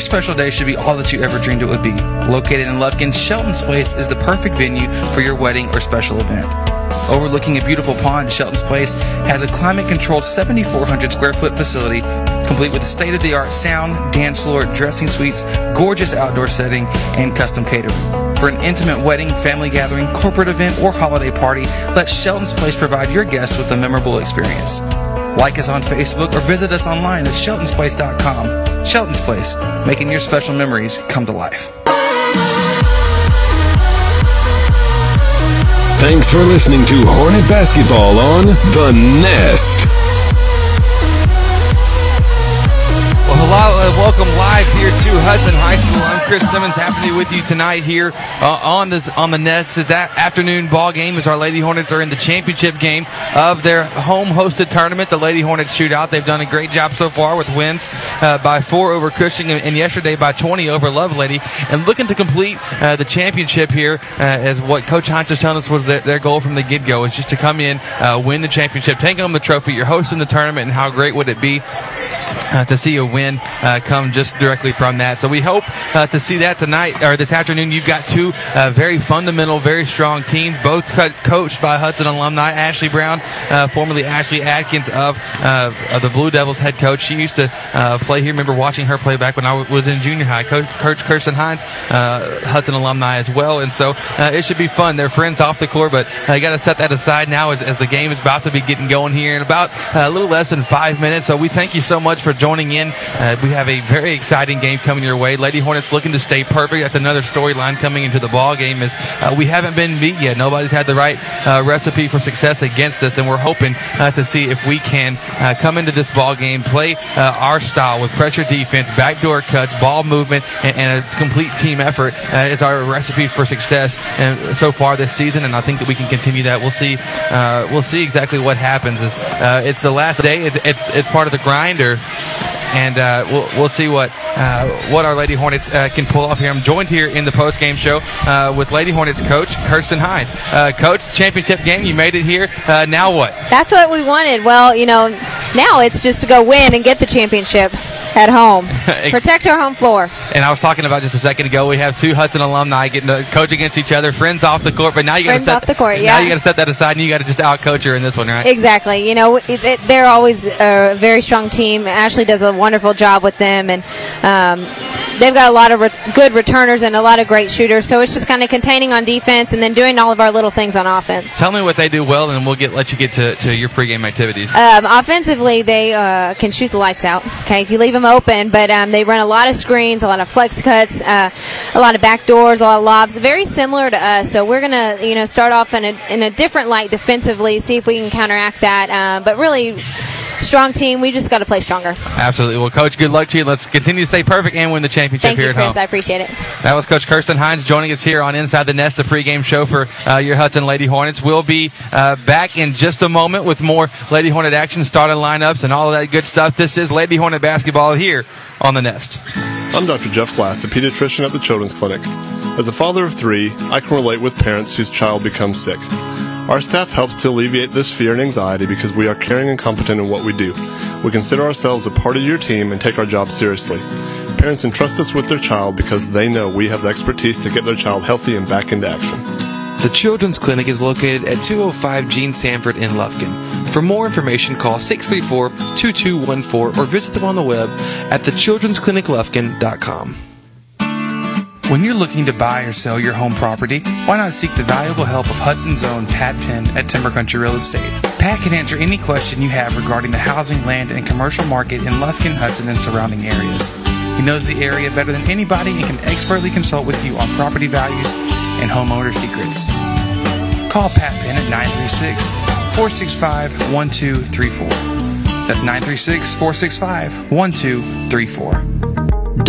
Your special day should be all that you ever dreamed it would be. Located in Lufkin, Shelton's Place is the perfect venue for your wedding or special event. Overlooking a beautiful pond, Shelton's Place has a climate controlled 7,400 square foot facility complete with a state of the art sound, dance floor, dressing suites, gorgeous outdoor setting, and custom catering. For an intimate wedding, family gathering, corporate event, or holiday party, let Shelton's Place provide your guests with a memorable experience. Like us on Facebook or visit us online at sheltonsplace.com. Shelton's Place, making your special memories come to life. Thanks for listening to Hornet Basketball on The Nest. And welcome live here to Hudson High School. I'm Chris Simmons, happy to be with you tonight here uh, on this on the Nest. That afternoon ball game as our Lady Hornets are in the championship game of their home hosted tournament, the Lady Hornets Shootout. They've done a great job so far with wins uh, by four over Cushing and, yesterday by 20 over Lovelady, and looking to complete uh, the championship here uh, as what Coach Hines was telling us was their, their goal from the get go is just to come in, uh, win the championship, take home the trophy. You're hosting the tournament, and how great would it be? Uh, to see a win uh, come just directly from that. So we hope uh, to see that tonight or this afternoon. You've got two uh, very fundamental, very strong teams, both coached by Hudson alumni. Ashley Brown, uh, formerly Ashley Atkins of, uh, of, the Blue Devils head coach. She used to play here. Remember watching her play back when I was in junior high. Coach, coach Kirsten Hines, Hudson alumni as well. And so it should be fun. They're friends off the court, but I got to set that aside now as, as, the game is about to be getting going here in about a little less than five minutes. So we thank you so much for joining in. Uh, we have a very exciting game coming your way. Lady Hornets looking to stay perfect. That's another storyline coming into the ball game. Is uh, we haven't been beat yet. Nobody's had the right uh, recipe for success against us, and we're hoping uh, to see if we can uh, come into this ball game, play uh, our style with pressure defense, backdoor cuts, ball movement, and, and a complete team effort. is our recipe for success and so far this season, and I think that we can continue that. We'll see. we'll see exactly what happens. Is it's the last day. It's, it's, it's part of the grinder and uh, we'll, we'll see what uh, what our Lady Hornets uh, can pull off here. I'm joined here in the post game show uh, with Lady Hornets coach Kirsten Hines. Uh, coach, championship game, you made it here. Uh, now what? That's what we wanted. Well, you know, now it's just to go win and get the championship at home. Protect our home floor. And I was talking about just a second ago. We have two Hudson alumni getting to coach against each other, friends off the court. But now you got to set off the court. Yeah. Now you got to set that aside, and you got to just out coach her in this one, right? Exactly. You know, they're always a very strong team. Ashley does a wonderful job with them, and. Um, they've got a lot of re- good returners and a lot of great shooters. So it's just kind of containing on defense and then doing all of our little things on offense. Tell me what they do well, and we'll get let you get to, to your pregame activities. Um, offensively, they uh, can shoot the lights out. Okay, if you leave them open, but um, they run a lot of screens, a lot of flex cuts, uh, a lot of back doors, a lot of lobs. Very similar to us. So we're gonna you know start off in a in a different light defensively, see if we can counteract that. Uh, but really strong team. We just got to play stronger. Absolutely. Well, Coach, good luck to you. Let's continue to stay perfect and win the championship Thank here you, at Chris. home. I appreciate it. That was Coach Kirsten Hines joining us here on Inside the Nest, the pregame show for uh, your Hudson Lady Hornets. We'll be uh, back in just a moment with more Lady Hornet action, starting lineups, and all of that good stuff. This is Lady Hornet basketball here on the Nest. I'm Dr. Jeff Glass, a pediatrician at the Children's Clinic. As a father of three, I can relate with parents whose child becomes sick. Our staff helps to alleviate this fear and anxiety because we are caring and competent in what we do. We consider ourselves a part of your team and take our job seriously. Parents entrust us with their child because they know we have the expertise to get their child healthy and back into action. The Children's Clinic is located at 205 Gene Sanford in Lufkin. For more information, call 634-2214 or visit them on the web at thechildren'scliniclufkin.com. When you're looking to buy or sell your home property, why not seek the valuable help of Hudson's own Pat Penn at Timber Country Real Estate? Pat can answer any question you have regarding the housing, land, and commercial market in Lufkin, Hudson, and surrounding areas. He knows the area better than anybody and can expertly consult with you on property values and homeowner secrets. Call Pat Penn at 936 465 1234. That's 936 465 1234.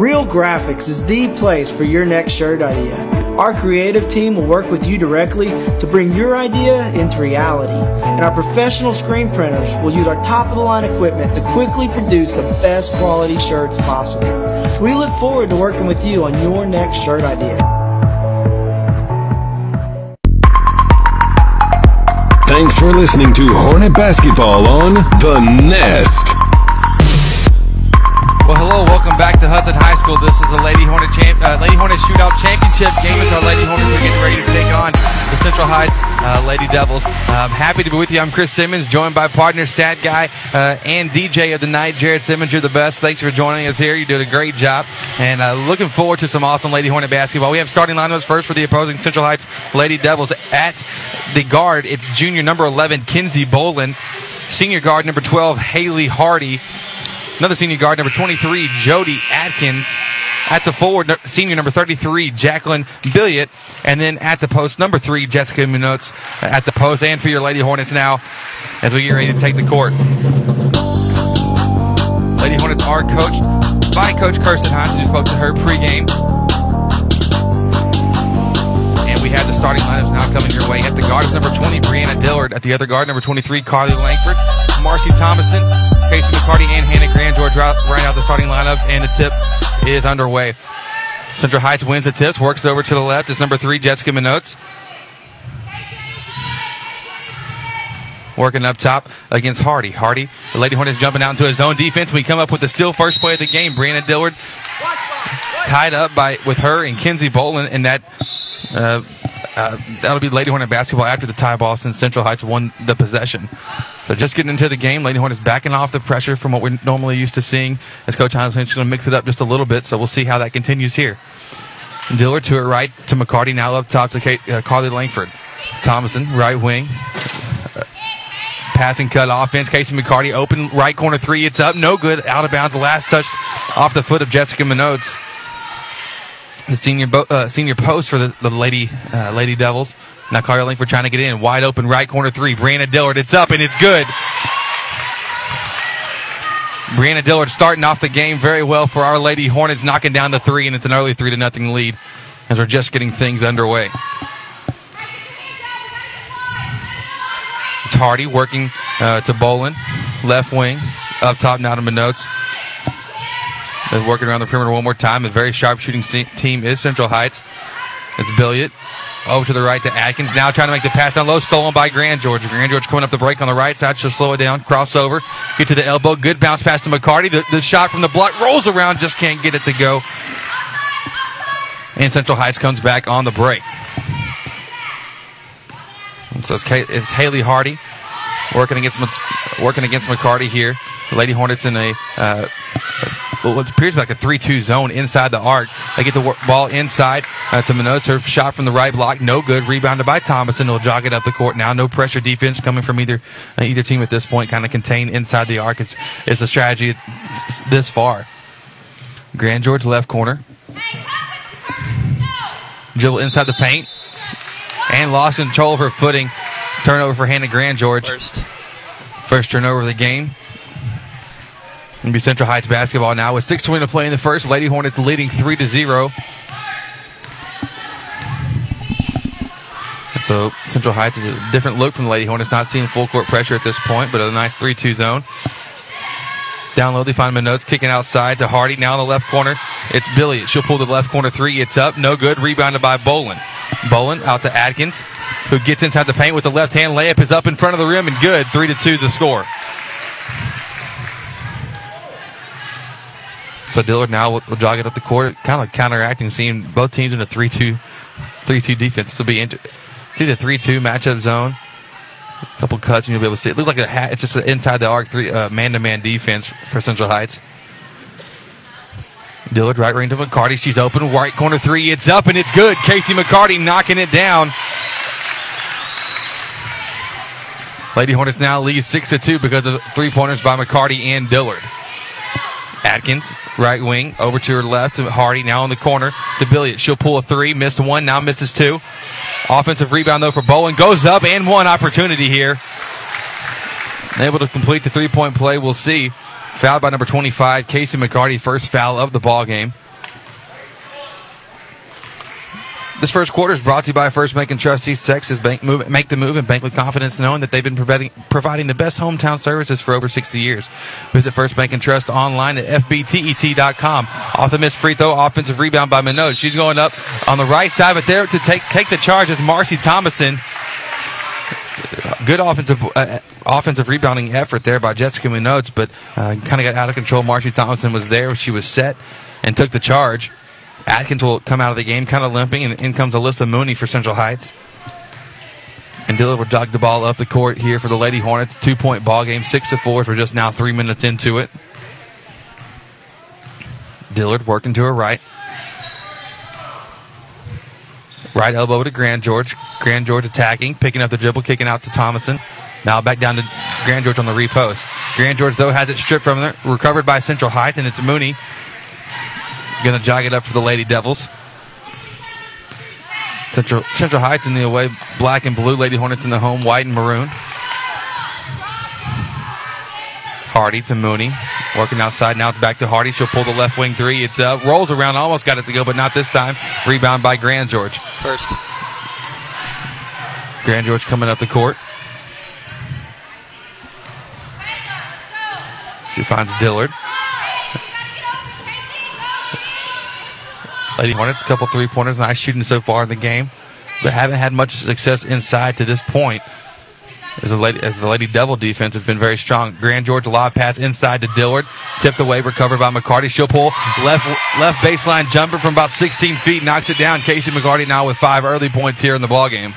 Real Graphics is the place for your next shirt idea. Our creative team will work with you directly to bring your idea into reality. And our professional screen printers will use our top of the line equipment to quickly produce the best quality shirts possible. We look forward to working with you on your next shirt idea. Thanks for listening to Hornet Basketball on The Nest. Welcome back to Hudson High School. This is a Lady Hornet champ, uh, Lady Hornet Shootout Championship game. As our Lady Hornets are getting ready to take on the Central Heights uh, Lady Devils. I'm happy to be with you. I'm Chris Simmons, joined by partner, stat guy, uh, and DJ of the night, Jared Simmons. You're the best. Thanks for joining us here. You did a great job, and uh, looking forward to some awesome Lady Hornet basketball. We have starting lineups first for the opposing Central Heights Lady Devils at the guard. It's junior number 11 Kinsey Bolin, senior guard number 12 Haley Hardy. Another senior guard, number 23, Jody Atkins. At the forward, senior number 33, Jacqueline Billiot. And then at the post, number three, Jessica Munoz uh, at the post. And for your Lady Hornets now, as we get ready to take the court. Lady Hornets are coached by Coach Kirsten Hines, who spoke to her pregame. And we have the starting lineups now coming your way. At the guard is number 20, Brianna Dillard. At the other guard, number 23, Carly Langford. Marcy Thomason, Casey McCarty and Hannah Grand George right out the starting lineups, and the tip is underway. Central Heights wins the tips, works over to the left. It's number three, Jessica Minotes. Working up top against Hardy. Hardy, the Lady Hornets jumping out into his own defense. We come up with the still first play of the game. Brianna Dillard tied up by with her and Kenzie Bolin, and that uh, uh, that'll be Lady Hornet basketball after the tie ball since Central Heights won the possession. So just getting into the game, Lady Hornets backing off the pressure from what we're normally used to seeing as Coach Hines is going to mix it up just a little bit. So we'll see how that continues here. Dillard to her right to McCarty, now up top to Kate, uh, Carly Langford. Thomason, right wing. Uh, passing cut offense. Casey McCarty open right corner three. It's up. No good. Out of bounds. The last touch off the foot of Jessica Minotes the senior bo- uh, senior post for the, the Lady uh, Lady Devils. Now Carly Langford trying to get in. Wide open right corner three. Brianna Dillard. It's up and it's good. Brianna Dillard starting off the game very well for our Lady Hornets, knocking down the three, and it's an early three to nothing lead as we're just getting things underway. It's Hardy working uh, to Bolin, left wing, up top now to Minotes. They're working around the perimeter one more time. A very sharp shooting team is Central Heights. It's Billiot. Over to the right to Atkins. Now trying to make the pass down low. Stolen by Grand George. Grand George coming up the break on the right side. She'll slow it down. Crossover. Get to the elbow. Good bounce pass to McCarty. The, the shot from the block rolls around. Just can't get it to go. And Central Heights comes back on the break. So it's, it's Haley Hardy working against working against McCarty here. The Lady Hornets in a uh, what appears like a 3-2 zone inside the arc. They get the ball inside uh, to Minotes. Her shot from the right block, no good. Rebounded by Thomason. They'll jog it up the court now. No pressure defense coming from either uh, either team at this point. Kind of contained inside the arc. It's, it's a strategy this far. Grand George left corner. Dribble inside the paint. And lost control of her footing. Turnover for Hannah Grand George. First. First turnover of the game. It'll be Central Heights basketball now with 6:20 to play in the first. Lady Hornets leading three to zero. So Central Heights is a different look from the Lady Hornets. Not seeing full court pressure at this point, but a nice 3-2 zone. Down low, they find Minotes kicking outside to Hardy. Now in the left corner, it's Billy. She'll pull the left corner three. It's up, no good. Rebounded by Bolin. Bolin out to Atkins, who gets inside the paint with the left hand. Layup is up in front of the rim and good. Three to two, the score. Dillard now will, will jog it up the court, kind of counteracting, seeing both teams in a 3 2 3 2 defense. This will be see the 3 2 matchup zone. A couple cuts, and you'll be able to see it. looks like a hat. It's just inside the arc, three man to man defense for Central Heights. Dillard right ring to McCarty. She's open. Right corner three. It's up and it's good. Casey McCarty knocking it down. Lady Hornets now lead six to two because of three pointers by McCarty and Dillard. Atkins, right wing, over to her left Hardy, now in the corner to Billiot. She'll pull a three, missed one, now misses two. Offensive rebound though for Bowen goes up and one opportunity here. Able to complete the three point play. We'll see. Fouled by number 25, Casey McCarty, first foul of the ball game. This first quarter is brought to you by First Bank and Trust East Texas. Bank move, make the move and bank with confidence, knowing that they've been providing, providing the best hometown services for over 60 years. Visit First Bank and Trust online at fbtet.com. Off the missed free throw, offensive rebound by Minot. She's going up on the right side, but there to take take the charge is Marcy Thomason. Good offensive uh, offensive rebounding effort there by Jessica Minotes, but uh, kind of got out of control. Marcy Thomason was there. She was set and took the charge. Atkins will come out of the game kind of limping, and in comes Alyssa Mooney for Central Heights. And Dillard will jog the ball up the court here for the Lady Hornets. Two point ball game, six to four. We're just now three minutes into it. Dillard working to her right. Right elbow to Grand George. Grand George attacking, picking up the dribble, kicking out to Thomason. Now back down to Grand George on the repost. Grand George, though, has it stripped from there, recovered by Central Heights, and it's Mooney. Going to jog it up for the Lady Devils. Central, Central Heights in the away, black and blue. Lady Hornets in the home, white and maroon. Hardy to Mooney. Working outside. Now it's back to Hardy. She'll pull the left wing three. It's uh, rolls around. Almost got it to go, but not this time. Rebound by Grand George. First. Grand George coming up the court. She finds Dillard. Lady Hornets, a couple three pointers, nice shooting so far in the game, but haven't had much success inside to this point. As the lady, as the Lady Devil defense has been very strong. Grand George lob pass inside to Dillard, tipped away, recovered by McCarty. She'll pull left left baseline jumper from about 16 feet, knocks it down. Casey McCarty now with five early points here in the ball game.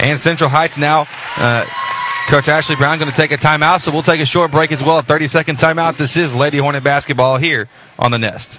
And Central Heights now. Uh, Coach Ashley Brown going to take a timeout, so we'll take a short break as well. A 30 second timeout. This is Lady Hornet basketball here on the Nest.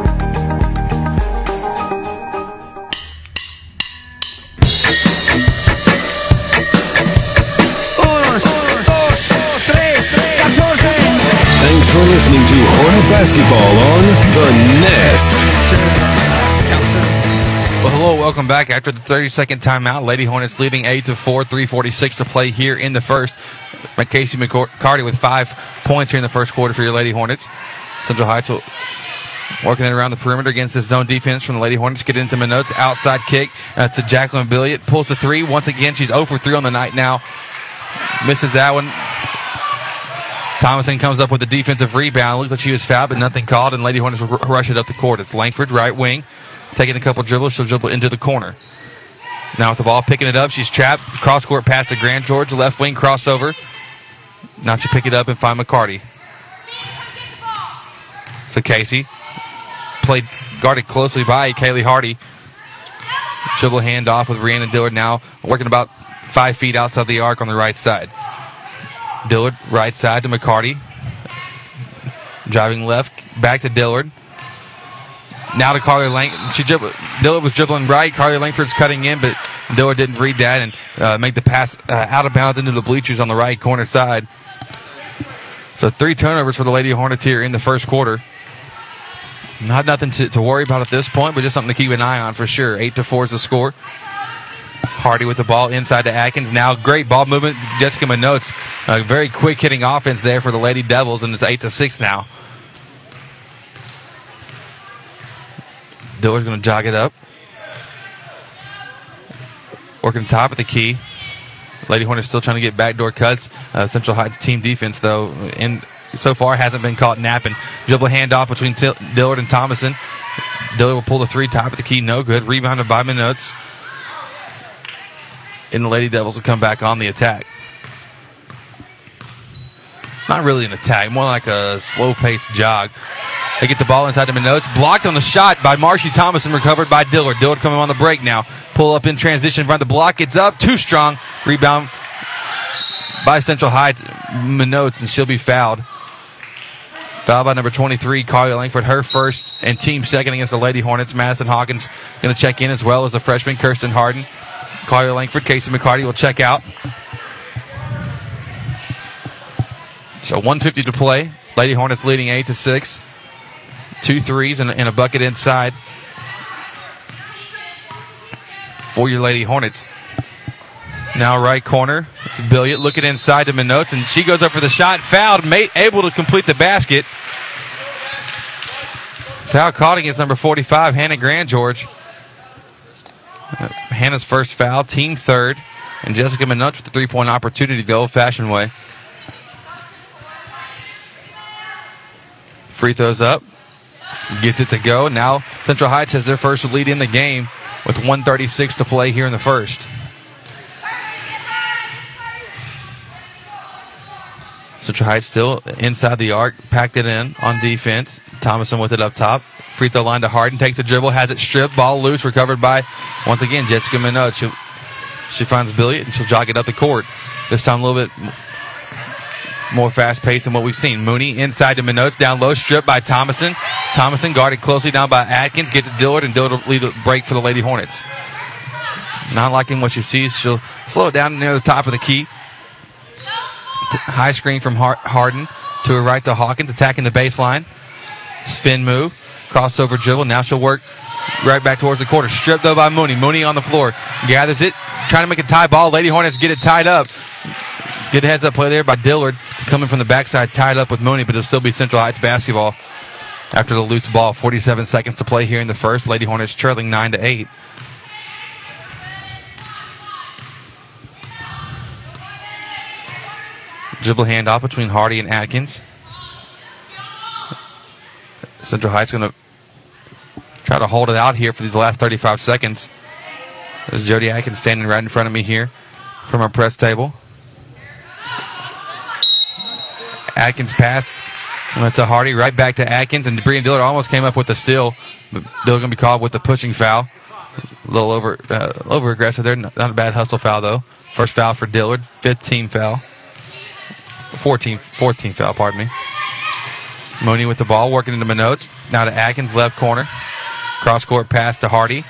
For listening to Hornet Basketball on The Nest. Well, hello, welcome back. After the 30 second timeout, Lady Hornets leading 8 to 4, 346 to play here in the first. Casey McCarty with five points here in the first quarter for your Lady Hornets. Central High will working it around the perimeter against this zone defense from the Lady Hornets. Get into Minot's outside kick. That's to Jacqueline Billiot. Pulls the three. Once again, she's 0 for 3 on the night now. Misses that one. Thomason comes up with a defensive rebound. Looks like she was fouled, but nothing called, and Lady Hornets rush it up the court. It's Langford, right wing, taking a couple dribbles. She'll dribble into the corner. Now with the ball, picking it up. She's trapped. Cross court pass to Grand George, left wing crossover. Now she pick it up and find McCarty. So Casey played guarded closely by Haley Hardy. Dribble handoff with Brianna Dillard now working about five feet outside the arc on the right side. Dillard right side to McCarty. Driving left, back to Dillard. Now to Carly Lang. She dribble, Dillard was dribbling right. Carly Langford's cutting in, but Dillard didn't read that and uh, make the pass uh, out of bounds into the bleachers on the right corner side. So three turnovers for the Lady Hornets here in the first quarter. Not nothing to, to worry about at this point, but just something to keep an eye on for sure. Eight to four is the score. Hardy with the ball inside to Atkins. Now great ball movement. Jessica Minotes, a very quick hitting offense there for the Lady Devils, and it's eight to six now. Dillard's going to jog it up. Working top of the key. Lady Hornets still trying to get backdoor cuts. Uh, Central Heights team defense, though, in so far hasn't been caught napping. Dribble handoff between T- Dillard and Thomason. Dillard will pull the three, top of the key, no good. Rebounded by Minotes. And the Lady Devils will come back on the attack. Not really an attack, more like a slow paced jog. They get the ball inside the Minotes. Blocked on the shot by Marcy Thomason recovered by Dillard. Dillard coming on the break now. Pull up in transition front the block. It's up. Too strong. Rebound by Central Heights. Minotes, and she'll be fouled. Foul by number 23, Carly Langford, her first and team second against the Lady Hornets. Madison Hawkins going to check in as well as the freshman Kirsten Harden. Carly Langford, Casey McCarty will check out. So 150 to play. Lady Hornets leading 8 to 6. Two threes and, and a bucket inside for your Lady Hornets. Now right corner. It's Billiot looking inside to Minotes, and she goes up for the shot. Fouled. Mate able to complete the basket. Foul caught against number 45, Hannah Grand George. Uh, Hannah's first foul, team third. And Jessica Minotes with the three point opportunity the old fashioned way. Free throws up. Gets it to go. Now Central Heights has their first lead in the game with 136 to play here in the first. Central Heights still inside the arc, packed it in on defense. Thomason with it up top. Free throw line to Harden, takes the dribble, has it stripped, ball loose, recovered by, once again, Jessica Minot. She, she finds Billiot and she'll jog it up the court. This time a little bit more fast paced than what we've seen. Mooney inside to Minotes, down low, stripped by Thomason. Thomason guarded closely down by Atkins, gets it Dillard, and Dillard will lead the break for the Lady Hornets. Not liking what she sees, she'll slow it down near the top of the key. High screen from Harden to her right to Hawkins, attacking the baseline. Spin move, crossover dribble. Now she'll work right back towards the quarter. Stripped though by Mooney. Mooney on the floor, gathers it, trying to make a tie ball. Lady Hornets get it tied up. Good heads up play there by Dillard, coming from the backside, tied up with Mooney, but it'll still be Central Heights basketball after the loose ball. 47 seconds to play here in the first. Lady Hornets trailing 9 to 8. Dribble handoff between Hardy and Atkins. Central Heights going to try to hold it out here for these last 35 seconds. There's Jody Atkins standing right in front of me here from our press table. Atkins pass. Went to Hardy, right back to Atkins, and Brian Dillard almost came up with a steal, but Dillard going to be called with the pushing foul. A little over uh, over aggressive there. Not, not, a bad hustle foul though. First foul for Dillard, 15 foul. 14, 14 foul, pardon me. Mooney with the ball, working into Minotes. Now to Atkins, left corner. Cross court pass to Hardy.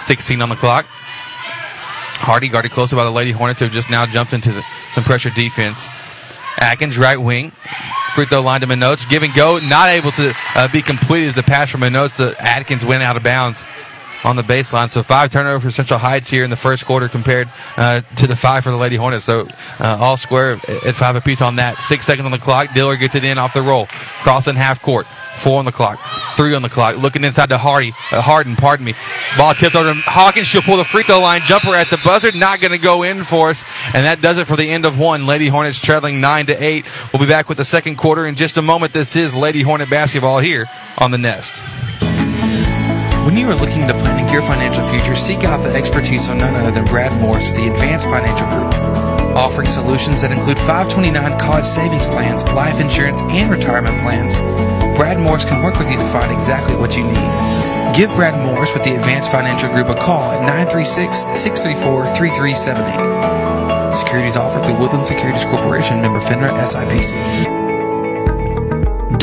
16 on the clock. Hardy guarded closely by the Lady Hornets, who have just now jumped into the, some pressure defense. Atkins, right wing. Free throw line to Minotes. Give and go. Not able to uh, be completed as the pass from Minotes to Atkins went out of bounds on the baseline. So five turnovers for Central Heights here in the first quarter compared uh, to the five for the Lady Hornets. So uh, all square at five apiece on that. Six seconds on the clock. Dillard gets it in off the roll. Crossing half court. Four on the clock. Three on the clock. Looking inside to Hardy. Uh, Harden, pardon me. Ball tipped over to Hawkins. She'll pull the free throw line. Jumper at the buzzer. Not going to go in for us. And that does it for the end of one. Lady Hornets trailing 9 to 8. We'll be back with the second quarter in just a moment. This is Lady Hornet basketball here on the Nest. When you are looking to planning your financial future, seek out the expertise of none other than Brad Morris with the Advanced Financial Group. Offering solutions that include 529 college savings plans, life insurance, and retirement plans, Brad Morris can work with you to find exactly what you need. Give Brad Morris with the Advanced Financial Group a call at 936 634 3378. Securities offered through Woodland Securities Corporation, member FINRA SIPC.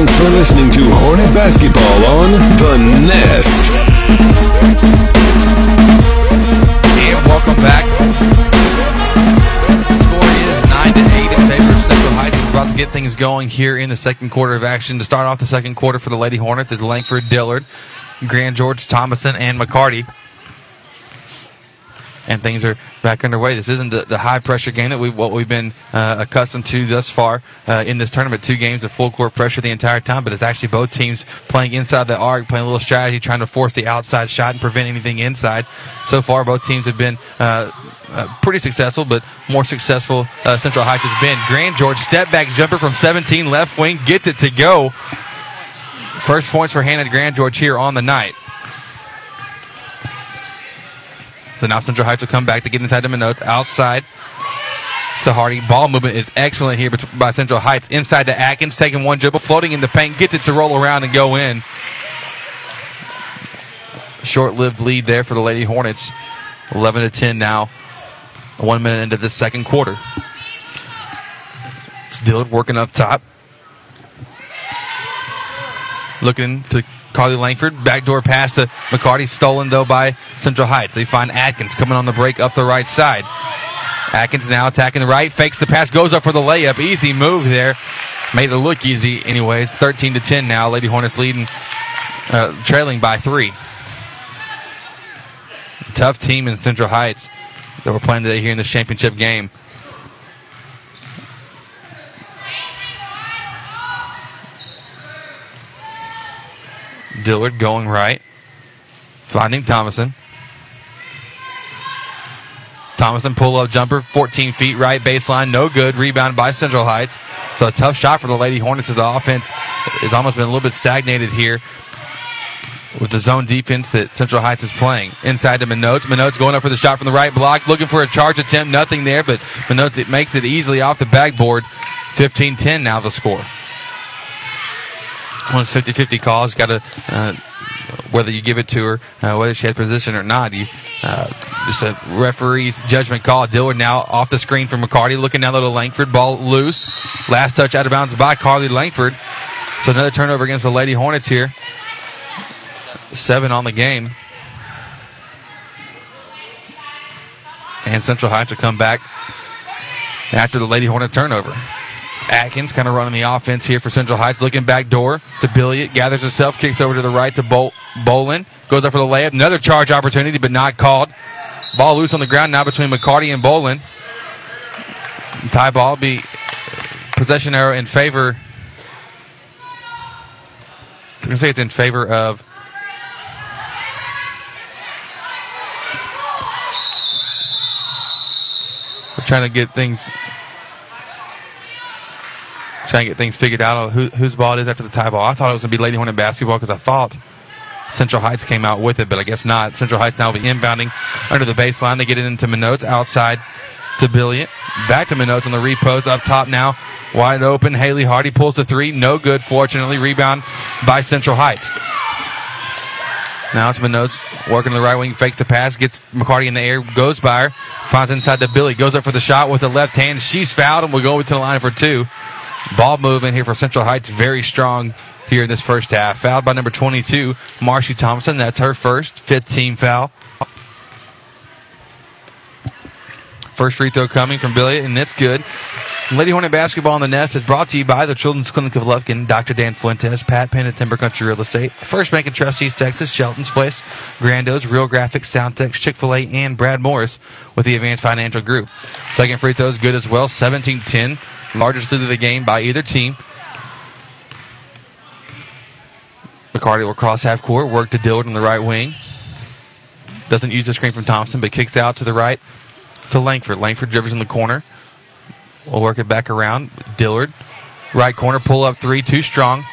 Thanks for listening to Hornet Basketball on The Nest. And welcome back. The score is 9 to 8 in favor of Central Heights. about to get things going here in the second quarter of action. To start off the second quarter for the Lady Hornets is Langford, Dillard, Grand George, Thomason, and McCarty and things are back underway. This isn't the, the high pressure game that we what we've been uh, accustomed to thus far uh, in this tournament. Two games of full court pressure the entire time, but it's actually both teams playing inside the arc, playing a little strategy, trying to force the outside shot and prevent anything inside. So far, both teams have been. Uh, uh, pretty successful, but more successful uh, Central Heights has been. Grand George step back jumper from 17 left wing gets it to go. First points for Hannah Grand George here on the night. So now Central Heights will come back to get inside the Minotes. Outside to Hardy. Ball movement is excellent here by Central Heights. Inside to Atkins, taking one dribble, floating in the paint, gets it to roll around and go in. Short lived lead there for the Lady Hornets. 11 to 10 now. One minute into the second quarter. Still working up top. Looking to Carly Langford, backdoor pass to McCarty, stolen though by Central Heights. They find Atkins coming on the break up the right side. Atkins now attacking the right, fakes the pass, goes up for the layup. Easy move there. Made it look easy, anyways. 13 to 10 now. Lady Hornets leading, uh, trailing by three. Tough team in Central Heights that we're playing today here in the championship game. Dillard going right. Finding Thomason. Thomason pull up jumper, 14 feet right baseline, no good. Rebound by Central Heights. So a tough shot for the Lady Hornets as the offense has almost been a little bit stagnated here with the zone defense that Central Heights is playing. Inside to Minotes. Minotes going up for the shot from the right block, looking for a charge attempt. Nothing there, but Minotes it makes it easily off the backboard. 15 10 now the score one 50 50 calls. Got to, uh, whether you give it to her, uh, whether she had position or not, you uh, just a referee's judgment call. Dillard now off the screen from McCarty, looking down little Langford, ball loose. Last touch out of bounds by Carly Langford. So another turnover against the Lady Hornets here. Seven on the game. And Central Heights will come back after the Lady Hornet turnover. Atkins kind of running the offense here for Central Heights, looking back door to Billiot, gathers herself, kicks over to the right to Bol- Bolin, goes up for the layup, another charge opportunity, but not called. Ball loose on the ground now between McCarty and Bolin. Tie ball be possession arrow in favor. I'm going to say it's in favor of. We're trying to get things trying to get things figured out who, whose ball it is after the tie ball. I thought it was going to be Lady Hornet basketball because I thought Central Heights came out with it, but I guess not. Central Heights now will be inbounding under the baseline. They get it into Minotes outside to Billiot. Back to Minotes on the repost up top now. Wide open. Haley Hardy pulls the three. No good, fortunately. Rebound by Central Heights. Now it's Minotes working the right wing, fakes the pass, gets McCarty in the air, goes by her, finds inside to Billy, goes up for the shot with the left hand. She's fouled and will go to the line for two. Ball movement here for Central Heights, very strong here in this first half. Fouled by number 22, Marcy Thompson. That's her first, fifth team foul. First free throw coming from Billy, and it's good. Lady Hornet basketball on the nest is brought to you by the Children's Clinic of Lufkin, Dr. Dan Fuentes, Pat Penn at Timber Country Real Estate, First Bank and Trust East Texas, Shelton's Place, Grando's, Real Graphics, Soundtex, Chick-fil-A, and Brad Morris with the Advanced Financial Group. Second free throw is good as well, 17-10. Largest lead of the game by either team. McCarty will cross half court, work to Dillard on the right wing. Doesn't use the screen from Thompson, but kicks out to the right to Langford. Langford dribbles in the corner. We'll work it back around. Dillard, right corner, pull up three, too strong.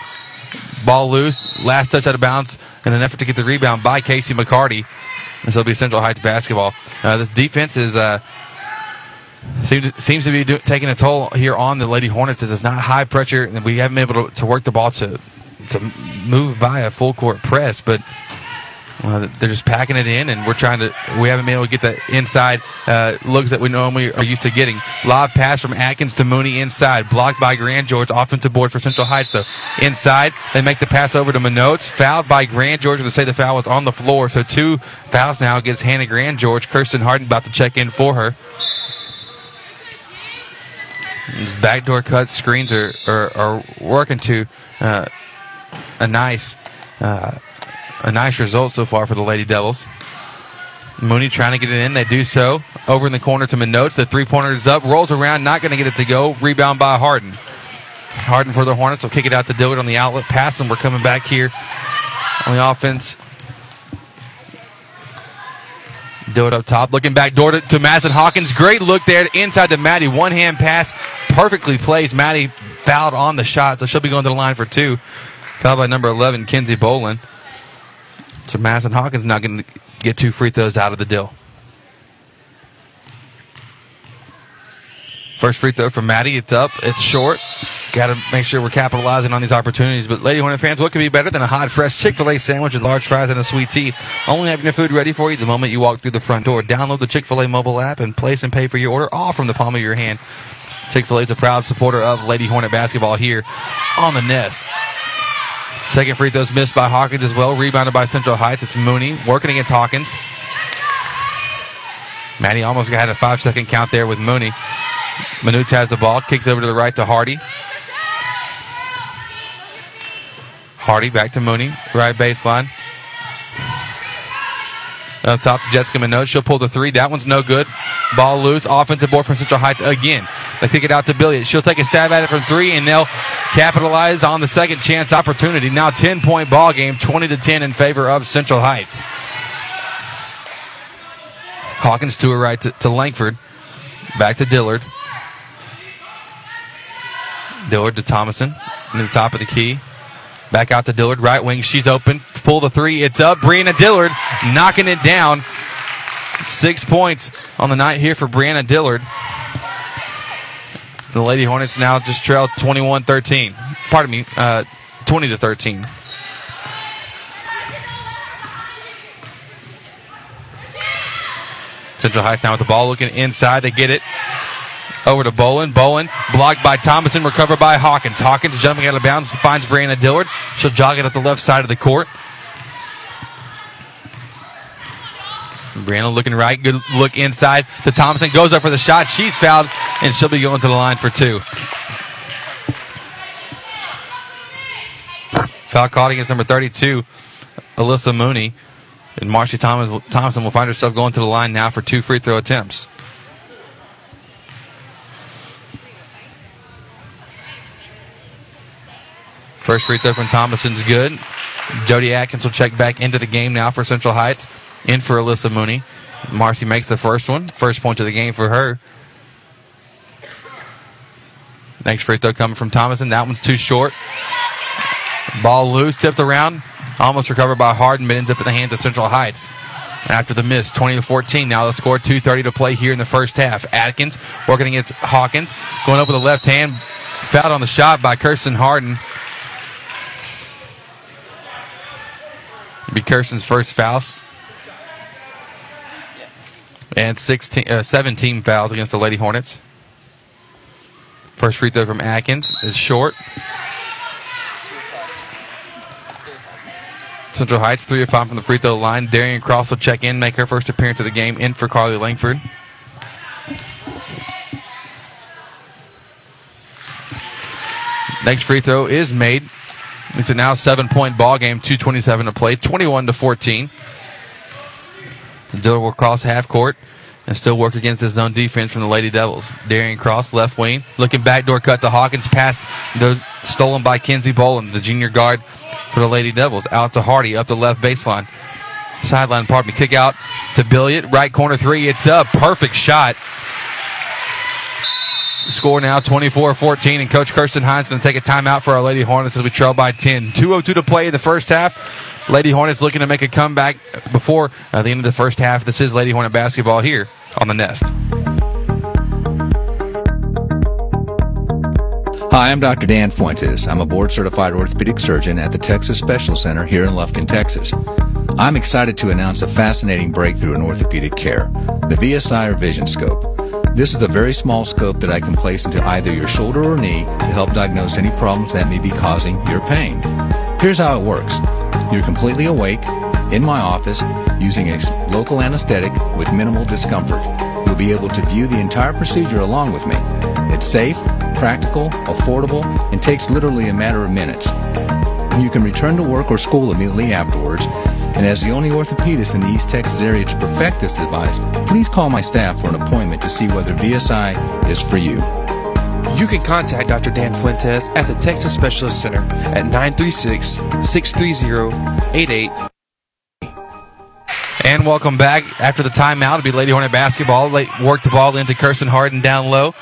Ball loose. Last touch out of bounds in an effort to get the rebound by Casey McCarty. This will be Central Heights basketball. Uh, this defense is uh, seems seems to be do, taking a toll here on the Lady Hornets. As it's not high pressure, and we haven't been able to, to work the ball to to move by a full court press, but. Uh, they're just packing it in, and we're trying to. We haven't been able to get the inside uh, looks that we normally are used to getting. Lob pass from Atkins to Mooney inside, blocked by Grand George. Offensive board for Central Heights though. Inside, they make the pass over to Minotes. Fouled by Grand George. To say the foul was on the floor, so two fouls now against Hannah Grand George. Kirsten Harden about to check in for her. Backdoor cuts, screens are, are, are working to uh, a nice uh, a nice result so far for the Lady Devils. Mooney trying to get it in. They do so. Over in the corner to Minotes. The three pointer is up. Rolls around. Not going to get it to go. Rebound by Harden. Harden for the Hornets will kick it out to Dillard on the outlet pass, and we're coming back here on the offense. Dillard up top, looking back door to, to Madison Hawkins. Great look there inside to Maddie. One hand pass, perfectly placed. Maddie fouled on the shot, so she'll be going to the line for two. Fouled by number 11, Kenzie Bolin. So Madison Hawkins not going to get two free throws out of the deal. First free throw from Maddie. It's up. It's short. Got to make sure we're capitalizing on these opportunities. But, Lady Hornet fans, what could be better than a hot, fresh Chick fil A sandwich with large fries and a sweet tea? Only having your food ready for you the moment you walk through the front door. Download the Chick fil A mobile app and place and pay for your order all from the palm of your hand. Chick fil A is a proud supporter of Lady Hornet basketball here on the nest. Second free throw's missed by Hawkins as well. Rebounded by Central Heights. It's Mooney working against Hawkins. Maddie almost had a five second count there with Mooney. Manute has the ball, kicks over to the right to Hardy. Hardy back to Mooney, right baseline. Up top to Jessica Minot. She'll pull the three. That one's no good. Ball loose. Offensive board from Central Heights again. They kick it out to Billiot. She'll take a stab at it from three, and they'll capitalize on the second chance opportunity. Now 10 point ball game, 20 to 10 in favor of Central Heights. Hawkins to her right to, to Langford. Back to Dillard. Dillard to Thomason. In the top of the key. Back out to Dillard, right wing. She's open. Pull the three. It's up. Brianna Dillard knocking it down. Six points on the night here for Brianna Dillard. The Lady Hornets now just trail 21 13. Pardon me, uh, 20 to 13. Central Heights now with the ball looking inside. They get it over to Bolin. Bolin blocked by Thomason, recovered by Hawkins. Hawkins jumping out of bounds, finds Brianna Dillard. She'll jog it up the left side of the court. Brianna looking right, good look inside to Thomason, goes up for the shot. She's fouled, and she'll be going to the line for two. Foul caught against number 32, Alyssa Mooney. And Marcy Thomas, Thompson will find herself going to the line now for two free throw attempts. First free throw from Thomason's good. Jody Atkins will check back into the game now for Central Heights. In for Alyssa Mooney. Marcy makes the first one. First point of the game for her. Next free throw coming from Thomason. That one's too short. Ball loose, tipped around. Almost recovered by Harden, but ends up in the hands of Central Heights. After the miss, 20 to 14. Now the score, 2.30 to play here in the first half. Atkins working against Hawkins. Going up with the left hand. Fouled on the shot by Kirsten Harden. Be Kirsten's first fouls. And 16, uh, 17 fouls against the Lady Hornets. First free throw from Atkins is short. Central Heights, 3 of 5 from the free throw line. Darian Cross will check in, make her first appearance of the game, in for Carly Langford. Next free throw is made. It's a now seven point ball game, 227 to play, 21 to 14. Dillard will cross half court and still work against his zone defense from the Lady Devils. Darian Cross, left wing, looking backdoor cut to Hawkins, pass stolen by Kenzie Bolin, the junior guard for the Lady Devils. Out to Hardy, up the left baseline. Sideline, pardon me, kick out to Billiot, right corner three. It's a perfect shot. Score now 24 14, and Coach Kirsten Hines going to take a timeout for our Lady Hornets as we trail by 10. 2.02 to play in the first half. Lady Hornets looking to make a comeback before uh, the end of the first half. This is Lady Hornet basketball here on the Nest. Hi, I'm Dr. Dan Fuentes. I'm a board certified orthopedic surgeon at the Texas Special Center here in Lufkin, Texas. I'm excited to announce a fascinating breakthrough in orthopedic care the VSI or Vision Scope. This is a very small scope that I can place into either your shoulder or knee to help diagnose any problems that may be causing your pain. Here's how it works you're completely awake in my office using a local anesthetic with minimal discomfort. You'll be able to view the entire procedure along with me. It's safe practical, affordable, and takes literally a matter of minutes. You can return to work or school immediately afterwards. And as the only orthopedist in the East Texas area to perfect this device, please call my staff for an appointment to see whether VSI is for you. You can contact Dr. Dan Fuentes at the Texas Specialist Center at 936 630 88. And welcome back after the timeout. It'll be Lady Hornet basketball. Late work the ball into Kirsten Harden down low.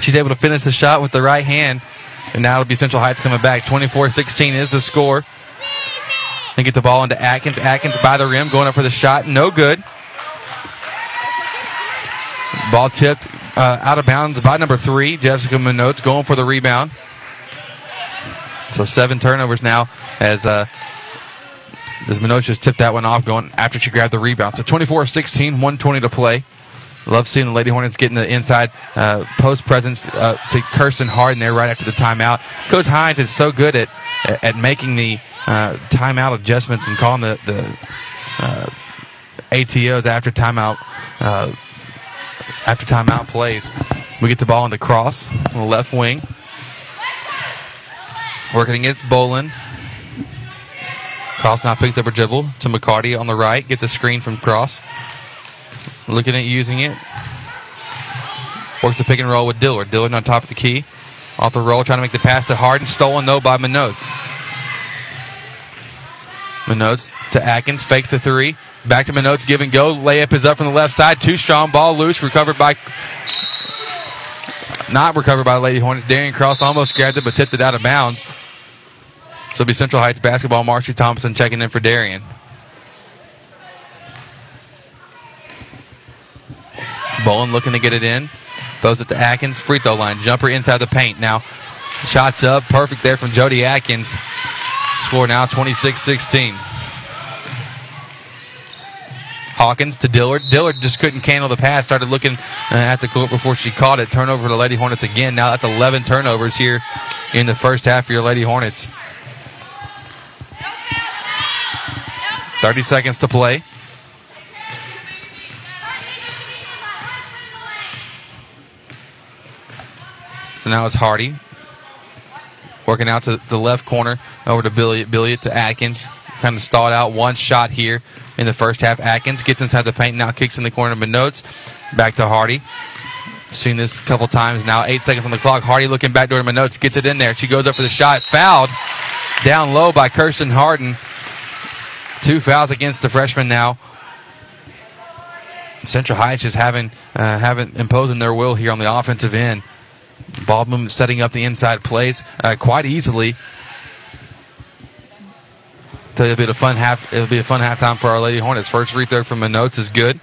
She's able to finish the shot with the right hand. And now it'll be Central Heights coming back. 24 16 is the score. And get the ball into Atkins. Atkins by the rim, going up for the shot. No good. Ball tipped uh, out of bounds by number three, Jessica Minotes, going for the rebound. So seven turnovers now as uh, as Minotes just tipped that one off going after she grabbed the rebound. So 24 16, 120 to play. Love seeing the Lady Hornets getting the inside uh, post presence uh, to Kirsten Harden there right after the timeout. Coach Hines is so good at at making the uh, timeout adjustments and calling the, the uh, ATOs after timeout uh, after timeout plays. We get the ball on the cross on the left wing. Working against Bolin. Cross now picks up a dribble to McCarty on the right. Get the screen from Cross. Looking at using it. Works the pick and roll with Dillard. Dillard on top of the key. Off the roll, trying to make the pass to Harden. Stolen, though, by Minotes. Minotes to Atkins. Fakes the three. Back to Minotes. Give and go. Layup is up from the left side. Too strong. Ball loose. Recovered by. Not recovered by Lady Hornets. Darian Cross almost grabbed it, but tipped it out of bounds. So it'll be Central Heights basketball. Marcy Thomason checking in for Darian. Bolin looking to get it in. Throws it to Atkins. Free throw line. Jumper inside the paint. Now, shots up. Perfect there from Jody Atkins. Score now 26 16. Hawkins to Dillard. Dillard just couldn't handle the pass. Started looking uh, at the court before she caught it. Turnover to Lady Hornets again. Now that's 11 turnovers here in the first half for your Lady Hornets. 30 seconds to play. So now it's Hardy. Working out to the left corner over to Billy, Billiot to Atkins. Kind of stalled out one shot here in the first half. Atkins gets inside the paint, now kicks in the corner of Minotes. Back to Hardy. Seen this a couple times now. Eight seconds on the clock. Hardy looking back door to Minotes. Gets it in there. She goes up for the shot. Fouled down low by Kirsten Harden. Two fouls against the freshman now. Central Heights just having uh, having imposing their will here on the offensive end. Ball movement setting up the inside plays uh, quite easily. So it'll be a fun half. It'll be a fun halftime for our Lady Hornets. First free throw from Minotes is good.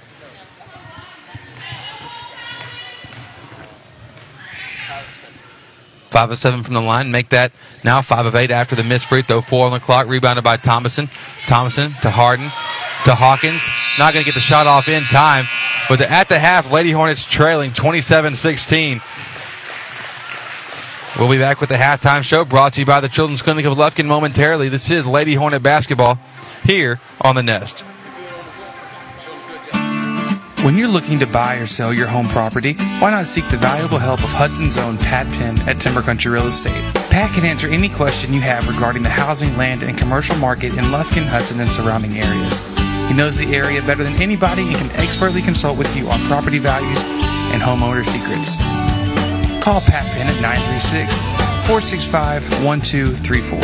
Five of seven from the line. Make that now five of eight after the missed free throw. Four on the clock. Rebounded by Thomason. Thomason to Harden to Hawkins. Not going to get the shot off in time. But the, at the half, Lady Hornets trailing 27 16. We'll be back with the halftime show brought to you by the Children's Clinic of Lufkin momentarily. This is Lady Hornet basketball here on the Nest. When you're looking to buy or sell your home property, why not seek the valuable help of Hudson's own Pat Penn at Timber Country Real Estate? Pat can answer any question you have regarding the housing, land, and commercial market in Lufkin, Hudson, and surrounding areas. He knows the area better than anybody and can expertly consult with you on property values and homeowner secrets. Call Pat Penn at 936 465 1234.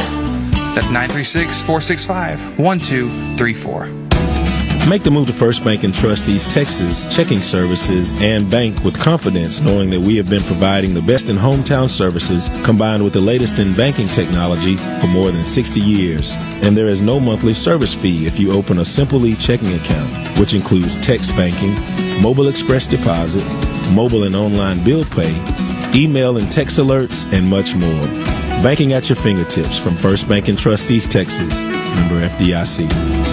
That's 936 465 1234. Make the move to First Bank and Trust East Texas checking services and bank with confidence, knowing that we have been providing the best in hometown services combined with the latest in banking technology for more than 60 years. And there is no monthly service fee if you open a Simply checking account, which includes text banking, mobile express deposit, mobile and online bill pay, email and text alerts, and much more. Banking at your fingertips from First Bank and Trust East Texas, member FDIC.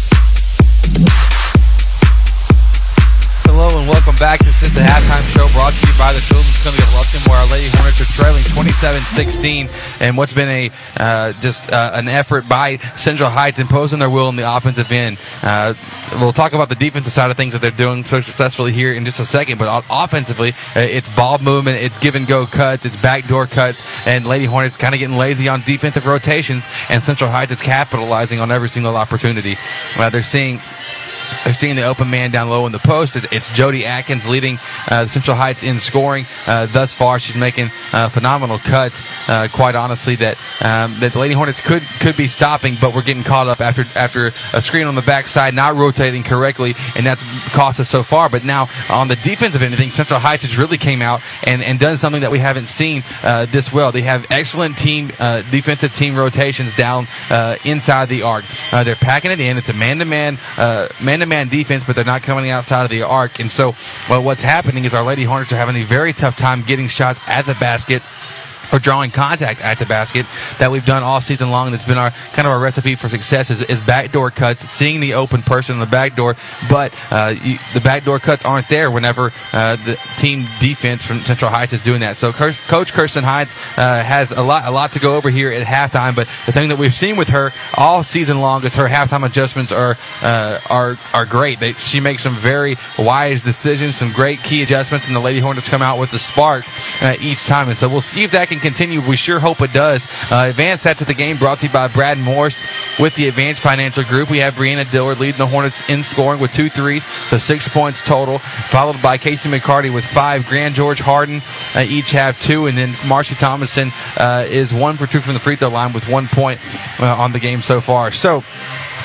And welcome back. This is the halftime show brought to you by the Children's Clinic of Lufkin, where our Lady Hornets are trailing 27-16, and what's been a uh, just uh, an effort by Central Heights imposing their will in the offensive end. Uh, we'll talk about the defensive side of things that they're doing so successfully here in just a second, but offensively, uh, it's ball movement, it's give and go cuts, it's backdoor cuts, and Lady Hornets kind of getting lazy on defensive rotations, and Central Heights is capitalizing on every single opportunity. They're seeing they're seeing the open man down low in the post. It's Jody Atkins leading uh, Central Heights in scoring uh, thus far. She's making uh, phenomenal cuts. Uh, quite honestly, that um, that the Lady Hornets could could be stopping, but we're getting caught up after after a screen on the backside, not rotating correctly, and that's cost us so far. But now on the defensive end of things, Central Heights has really came out and, and done something that we haven't seen uh, this well. They have excellent team uh, defensive team rotations down inside the arc. they're packing it in. It's a man to man man to man defense, but they're not coming outside of the arc. And so, well, what's happening is our Lady Hornets are having a very tough time getting shots at the basket or drawing contact at the basket that we've done all season long. That's been our kind of our recipe for success is, is backdoor cuts, seeing the open person in the backdoor. but uh, you, the backdoor cuts aren't there whenever uh, the team defense from Central Heights is doing that. So Coach Kirsten Heights uh, has a lot a lot to go over here at halftime, but the thing that we've seen with her all season long is her halftime adjustments are uh, are are great. They, she makes some very wise decisions, some great key adjustments, and the Lady Hornets come out with the spark uh, each time. And so we'll see if that can continue. We sure hope it does. Uh, advanced stats of the game brought to you by Brad Morse with the Advanced Financial Group. We have Brianna Dillard leading the Hornets in scoring with two threes, so six points total, followed by Casey McCarty with five. Grand George Harden uh, each have two, and then Marcy Thomason uh, is one for two from the free throw line with one point uh, on the game so far. So,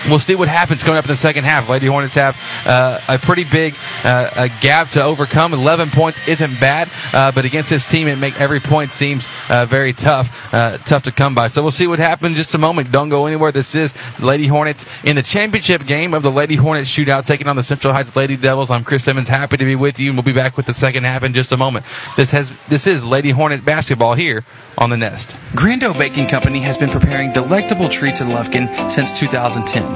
we'll see what happens coming up in the second half. Lady Hornets have uh, a pretty big uh, a gap to overcome. 11 points isn't bad, uh, but against this team, it make every point seems uh, very tough, uh, tough to come by. So we'll see what happens in just a moment. Don't go anywhere. This is Lady Hornets in the championship game of the Lady Hornets shootout, taking on the Central Heights Lady Devils. I'm Chris Simmons, happy to be with you, and we'll be back with the second half in just a moment. This has this is Lady Hornet basketball here on the Nest. Grando Baking Company has been preparing delectable treats in Lufkin since 2010.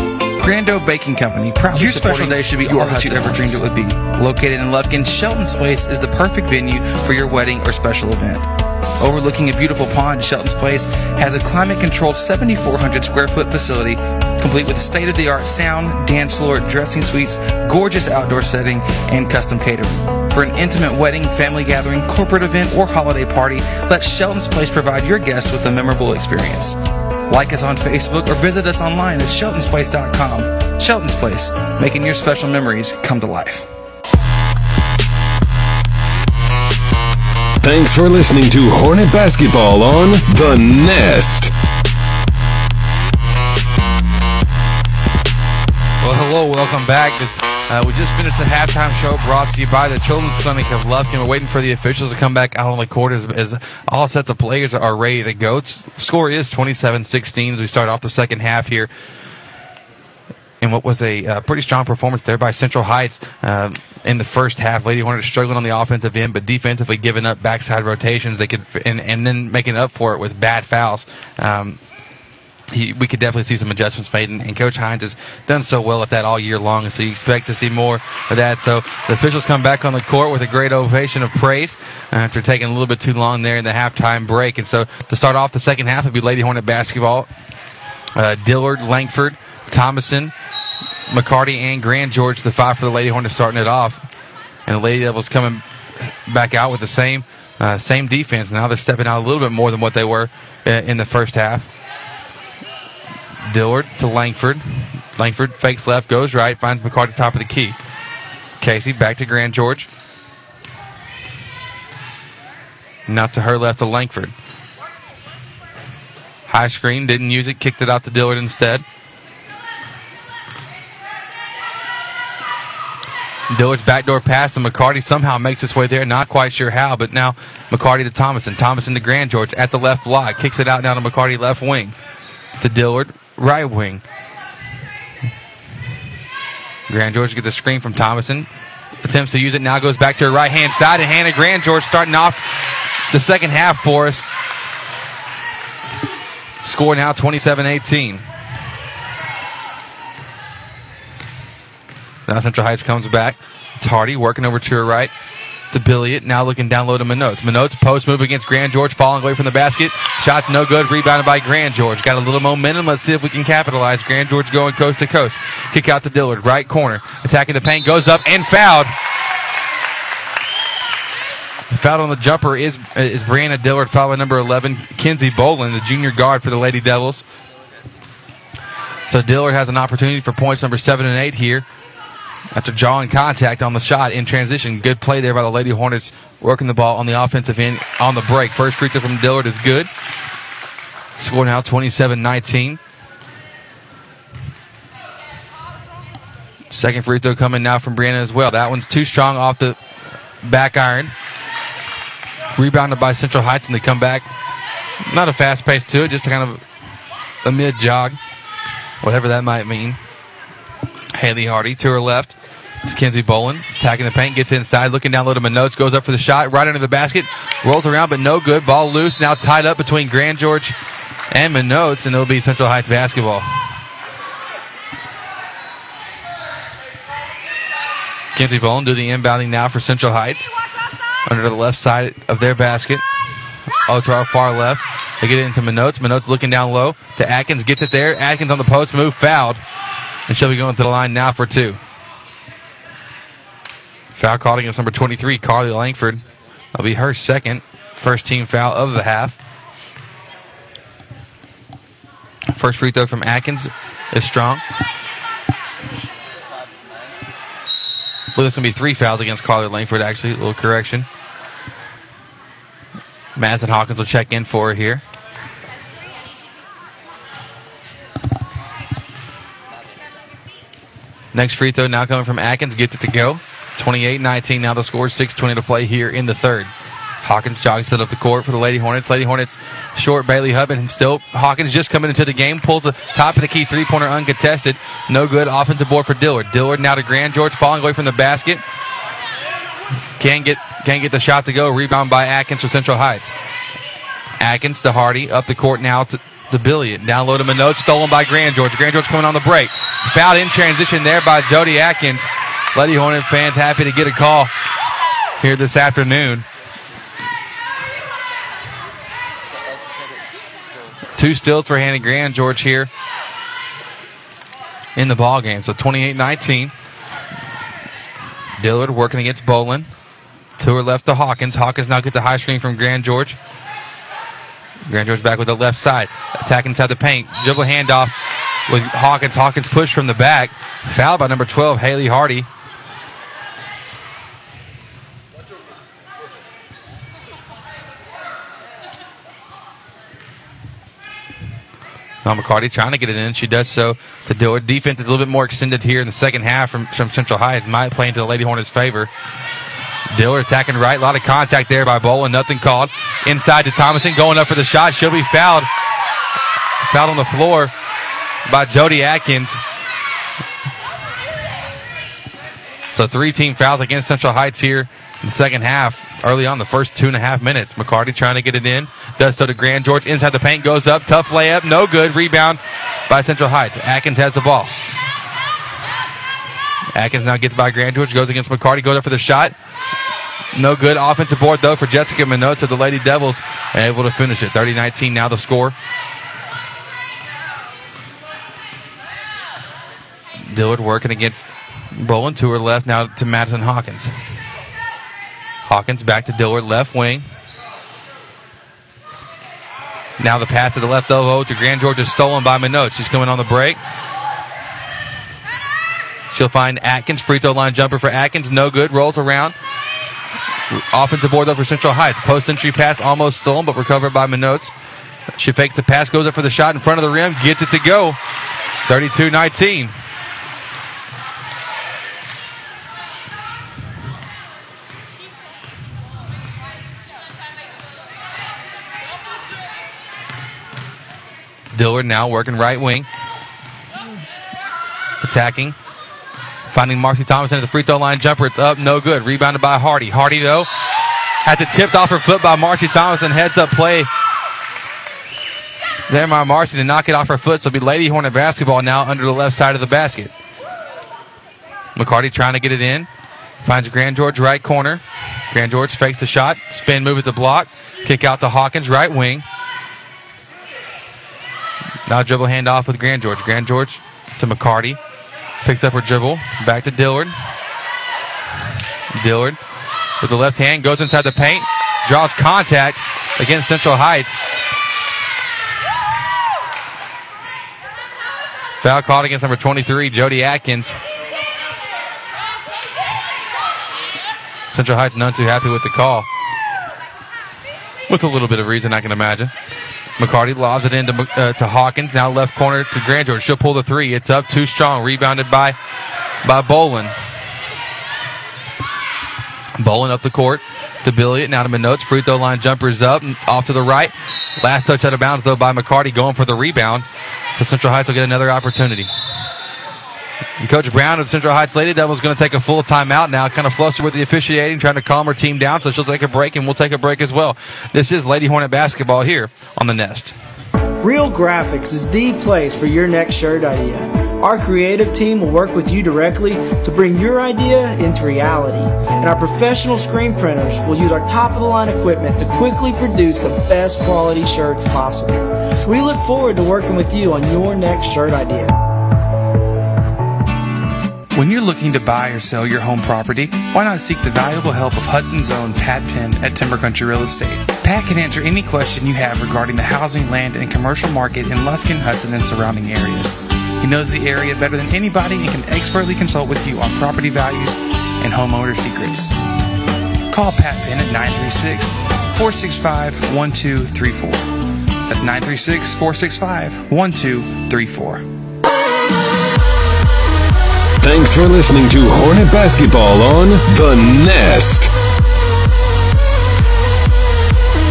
Grando Baking Company, proudly Your special day should be all that you ever dreamed it would be. Located in Lufkin, Shelton's Place is the perfect venue for your wedding or special event. Overlooking a beautiful pond, Shelton's Place has a climate-controlled 7,400 square foot facility complete with state-of-the-art sound, dance floor, dressing suites, gorgeous outdoor setting, and custom catering. For an intimate wedding, family gathering, corporate event, or holiday party, let Shelton's Place provide your guests with a memorable experience. Like us on Facebook or visit us online at sheltonsplace.com. Shelton's Place, making your special memories come to life. Thanks for listening to Hornet Basketball on The Nest. Well, hello, welcome back. This, uh, we just finished the halftime show brought to you by the Children's Clinic of Lufkin. We're waiting for the officials to come back out on the court as, as all sets of players are ready to go. It's, score is 27-16 as we start off the second half here. And what was a uh, pretty strong performance there by Central Heights um, in the first half. Lady Hornets struggling on the offensive end, but defensively giving up backside rotations. They could and, and then making up for it with bad fouls. Um, he, we could definitely see some adjustments made, and, and, Coach Hines has done so well at that all year long, and so you expect to see more of that. So the officials come back on the court with a great ovation of praise after taking a little bit too long there in the halftime break. And so to start off the second half, it'll be Lady Hornet basketball. Uh, Dillard, Langford, Thomason, McCarty and Grand George, the five for the Lady Hornets, starting it off, and the Lady Devils coming back out with the same uh, same defense. Now they're stepping out a little bit more than what they were uh, in the first half. Dillard to Langford. Langford fakes left, goes right, finds McCarty top of the key. Casey back to Grand George. Now to her left to Langford. High screen, didn't use it, kicked it out to Dillard instead. Dillard's backdoor pass, and McCarty somehow makes his way there. Not quite sure how, but now McCarty to Thomason. Thomason to Grand George at the left block. Kicks it out now to McCarty left wing. To Dillard, right wing. Grand George gets a screen from Thomason. Attempts to use it now, goes back to her right hand side, and Hannah Grand George starting off the second half for us. Score now 27 18. Now Central Heights comes back. It's Hardy working over to her right to Billiot. Now looking down low to Minotes. Minotes post move against Grand George, falling away from the basket. Shots no good. Rebounded by Grand George. Got a little momentum. Let's see if we can capitalize. Grand George going coast to coast. Kick out to Dillard. Right corner. Attacking the paint. Goes up and fouled. Fouled on the jumper is is Brianna Dillard, foul number 11, Kenzie Bolin, the junior guard for the Lady Devils. So Dillard has an opportunity for points number seven and eight here after drawing contact on the shot in transition. Good play there by the Lady Hornets, working the ball on the offensive end on the break. First free throw from Dillard is good. Score now 27 19. Second free throw coming now from Brianna as well. That one's too strong off the back iron. Rebounded by Central Heights, and they come back. Not a fast pace to it, just kind of a mid jog, whatever that might mean. Haley Hardy to her left to Kenzie Bolin. Attacking the paint, gets inside, looking down low to Minotes, goes up for the shot, right under the basket, rolls around, but no good. Ball loose, now tied up between Grand George and Minotes, and it'll be Central Heights basketball. Kenzie Bolin do the inbounding now for Central Heights. Under the left side of their basket. Oh, to our far left. They get it into Minotes. Minotes looking down low to Atkins. Gets it there. Atkins on the post move. Fouled. And she'll be going to the line now for two. Foul called against number 23, Carly Langford. That'll be her second. First team foul of the half. First free throw from Atkins is strong. I going to be three fouls against Carly Langford, actually. A little correction. Madison Hawkins will check in for her here. Next free throw now coming from Atkins. Gets it to go. 28 19. Now the score 6.20 to play here in the third. Hawkins jogs it up the court for the Lady Hornets. Lady Hornets short Bailey Hubman and still Hawkins just coming into the game. Pulls the top of the key three pointer uncontested. No good. Offensive board for Dillard. Dillard now to Grand George falling away from the basket. Can't get can't get the shot to go. Rebound by Atkins for Central Heights. Atkins to Hardy up the court now to the Billion. Down low to Minot, stolen by Grand George. Grand George coming on the break. Fouled in transition there by Jody Atkins. Lady Hornet fans happy to get a call here this afternoon. Two stills for Hannah Grand George here in the ball game. So 28-19. Dillard working against Bolin. To her left to Hawkins. Hawkins now gets a high screen from Grand George. Grand George back with the left side. Attacking inside the paint. Dribble handoff with Hawkins. Hawkins push from the back. Foul by number 12, Haley Hardy. Now McCarty trying to get it in. She does so to it. Defense is a little bit more extended here in the second half from, from Central Heights. Might play into the Lady Hornets' favor. Dillard attacking right. A lot of contact there by Bolin. Nothing called. Inside to Thomason. Going up for the shot. She'll be fouled. Fouled on the floor by Jody Atkins. So three team fouls against Central Heights here in the second half. Early on, the first two and a half minutes. McCarty trying to get it in. Does so to Grand George. Inside the paint. Goes up. Tough layup. No good. Rebound by Central Heights. Atkins has the ball. Atkins now gets by Grand George. Goes against McCarty. Goes up for the shot. No good. Offensive board, though, for Jessica Minot of the Lady Devils. Able to finish it. 30 19 now the score. Dillard working against Bolin to her left now to Madison Hawkins. Hawkins back to Dillard, left wing. Now the pass to the left elbow to Grand Georgia stolen by Minot. She's coming on the break. She'll find Atkins. Free throw line jumper for Atkins. No good. Rolls around. Offensive board though for Central Heights. Post entry pass almost stolen, but recovered by Minotes. She fakes the pass, goes up for the shot in front of the rim, gets it to go. 32 19. Dillard now working right wing. Attacking. Finding Marcy Thomas into the free throw line jumper. It's up, no good. Rebounded by Hardy. Hardy, though, has it tipped off her foot by Marcy Thomas and heads up play. There by Marcy to knock it off her foot. So it'll be Lady Hornet basketball now under the left side of the basket. McCarty trying to get it in. Finds Grand George right corner. Grand George fakes the shot. Spin move at the block. Kick out to Hawkins right wing. Now dribble handoff with Grand George. Grand George to McCarty. Picks up her dribble. Back to Dillard. Dillard with the left hand goes inside the paint. Draws contact against Central Heights. Foul called against number 23, Jody Atkins. Central Heights none too happy with the call. With a little bit of reason, I can imagine. McCarty lobs it into uh, to Hawkins. Now left corner to Grand George. She'll pull the three. It's up too strong. Rebounded by by Bolin. Bolin up the court to Billiot. Now to Minotes. Free throw line jumpers up off to the right. Last touch out of bounds though by McCarty going for the rebound. So Central Heights will get another opportunity. Coach Brown of Central Heights Lady Devils is going to take a full timeout now, kind of flustered with the officiating, trying to calm her team down. So she'll take a break, and we'll take a break as well. This is Lady Hornet basketball here on the Nest. Real Graphics is the place for your next shirt idea. Our creative team will work with you directly to bring your idea into reality. And our professional screen printers will use our top of the line equipment to quickly produce the best quality shirts possible. We look forward to working with you on your next shirt idea. When you're looking to buy or sell your home property, why not seek the valuable help of Hudson's own Pat Penn at Timber Country Real Estate? Pat can answer any question you have regarding the housing, land, and commercial market in Lufkin, Hudson, and surrounding areas. He knows the area better than anybody and can expertly consult with you on property values and homeowner secrets. Call Pat Penn at 936 465 1234. That's 936 465 1234. Thanks for listening to Hornet Basketball on The Nest.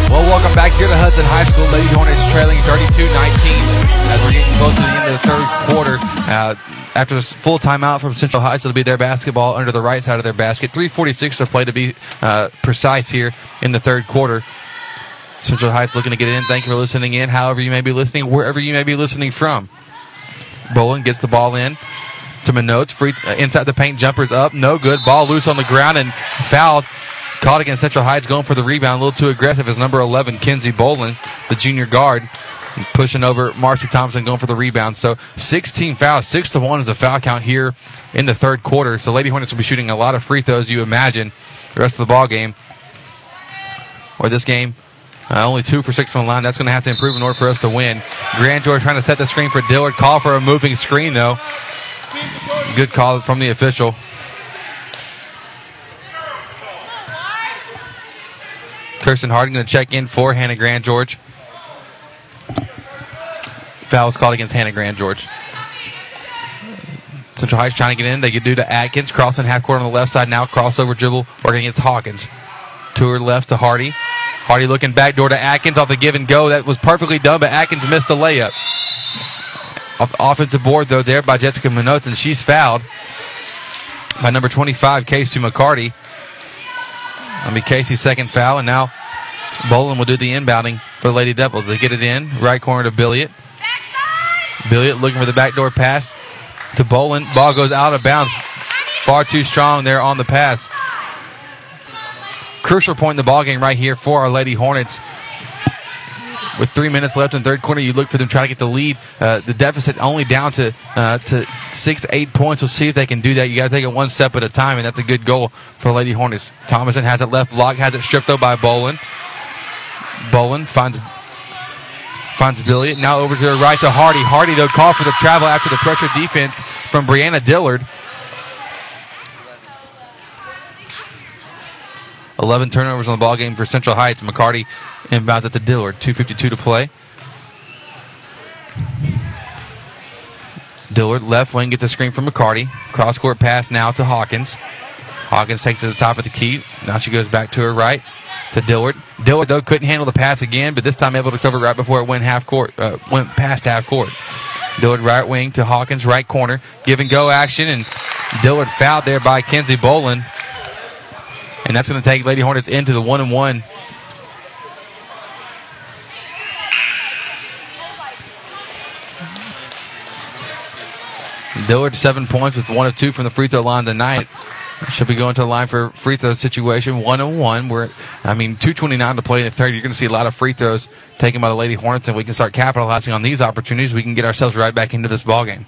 Well, welcome back here to Hudson High School. Lady Hornets trailing 32-19 as we're getting close to the end of the third quarter. Uh, after this full timeout from Central Heights, it'll be their basketball under the right side of their basket. 3.46 to play to be uh, precise here in the third quarter. Central Heights looking to get in. Thank you for listening in, however you may be listening, wherever you may be listening from. Bolin gets the ball in to Minotes. Free uh, inside the paint, jumpers up, no good. Ball loose on the ground and fouled. Caught against Central Heights, going for the rebound, a little too aggressive. Is number 11, Kenzie Bolin, the junior guard, pushing over Marcy Thomason, going for the rebound. So 16 fouls, six to one is a foul count here in the third quarter. So Lady Hornets will be shooting a lot of free throws. You imagine the rest of the ball game, or this game. Uh, only two for six from the line. That's going to have to improve in order for us to win. Grand George trying to set the screen for Dillard. Call for a moving screen, though. Good call from the official. Kirsten Harden going to check in for Hannah Grand George. Foul was called against Hannah Grand George. Central Heights trying to get in. They get due to Atkins. Crossing half court on the left side now. Crossover dribble working against Hawkins. To her left to Hardy. Hardy looking back door to Atkins off the give and go. That was perfectly done, but Atkins missed the layup. Off- offensive board though there by Jessica Minotes, and she's fouled by number 25, Casey McCarty. That'll be Casey's second foul, and now Bolin will do the inbounding for the Lady Devils. They get it in, right corner to Billiot. Billiot looking for the backdoor pass to Bolin. Ball goes out of bounds. Far too strong there on the pass. Crucial point in the ball game right here for our Lady Hornets. With three minutes left in the third quarter, you look for them try to get the lead. Uh, the deficit only down to uh, to six eight points. We'll see if they can do that. You got to take it one step at a time, and that's a good goal for Lady Hornets. Thomason has it left block, has it stripped though by Bolin. Bolin finds finds Billy. Now over to the right to Hardy. Hardy though call for the travel after the pressure defense from Brianna Dillard. 11 turnovers on the ball game for Central Heights. McCarty inbounds it to Dillard. 2.52 to play. Dillard left wing gets the screen from McCarty. Cross court pass now to Hawkins. Hawkins takes it to the top of the key. Now she goes back to her right to Dillard. Dillard though couldn't handle the pass again, but this time able to cover right before it went half court, uh, went past half court. Dillard right wing to Hawkins right corner, give and go action, and Dillard fouled there by Kenzie Bolin, and that's going to take Lady Hornets into the one and one. Dillard seven points with one of two from the free throw line tonight. She'll be going to the line for free throw situation one on one. Where I mean, two twenty nine to play in the third. You're going to see a lot of free throws taken by the Lady Hornets, and we can start capitalizing on these opportunities. We can get ourselves right back into this ball game.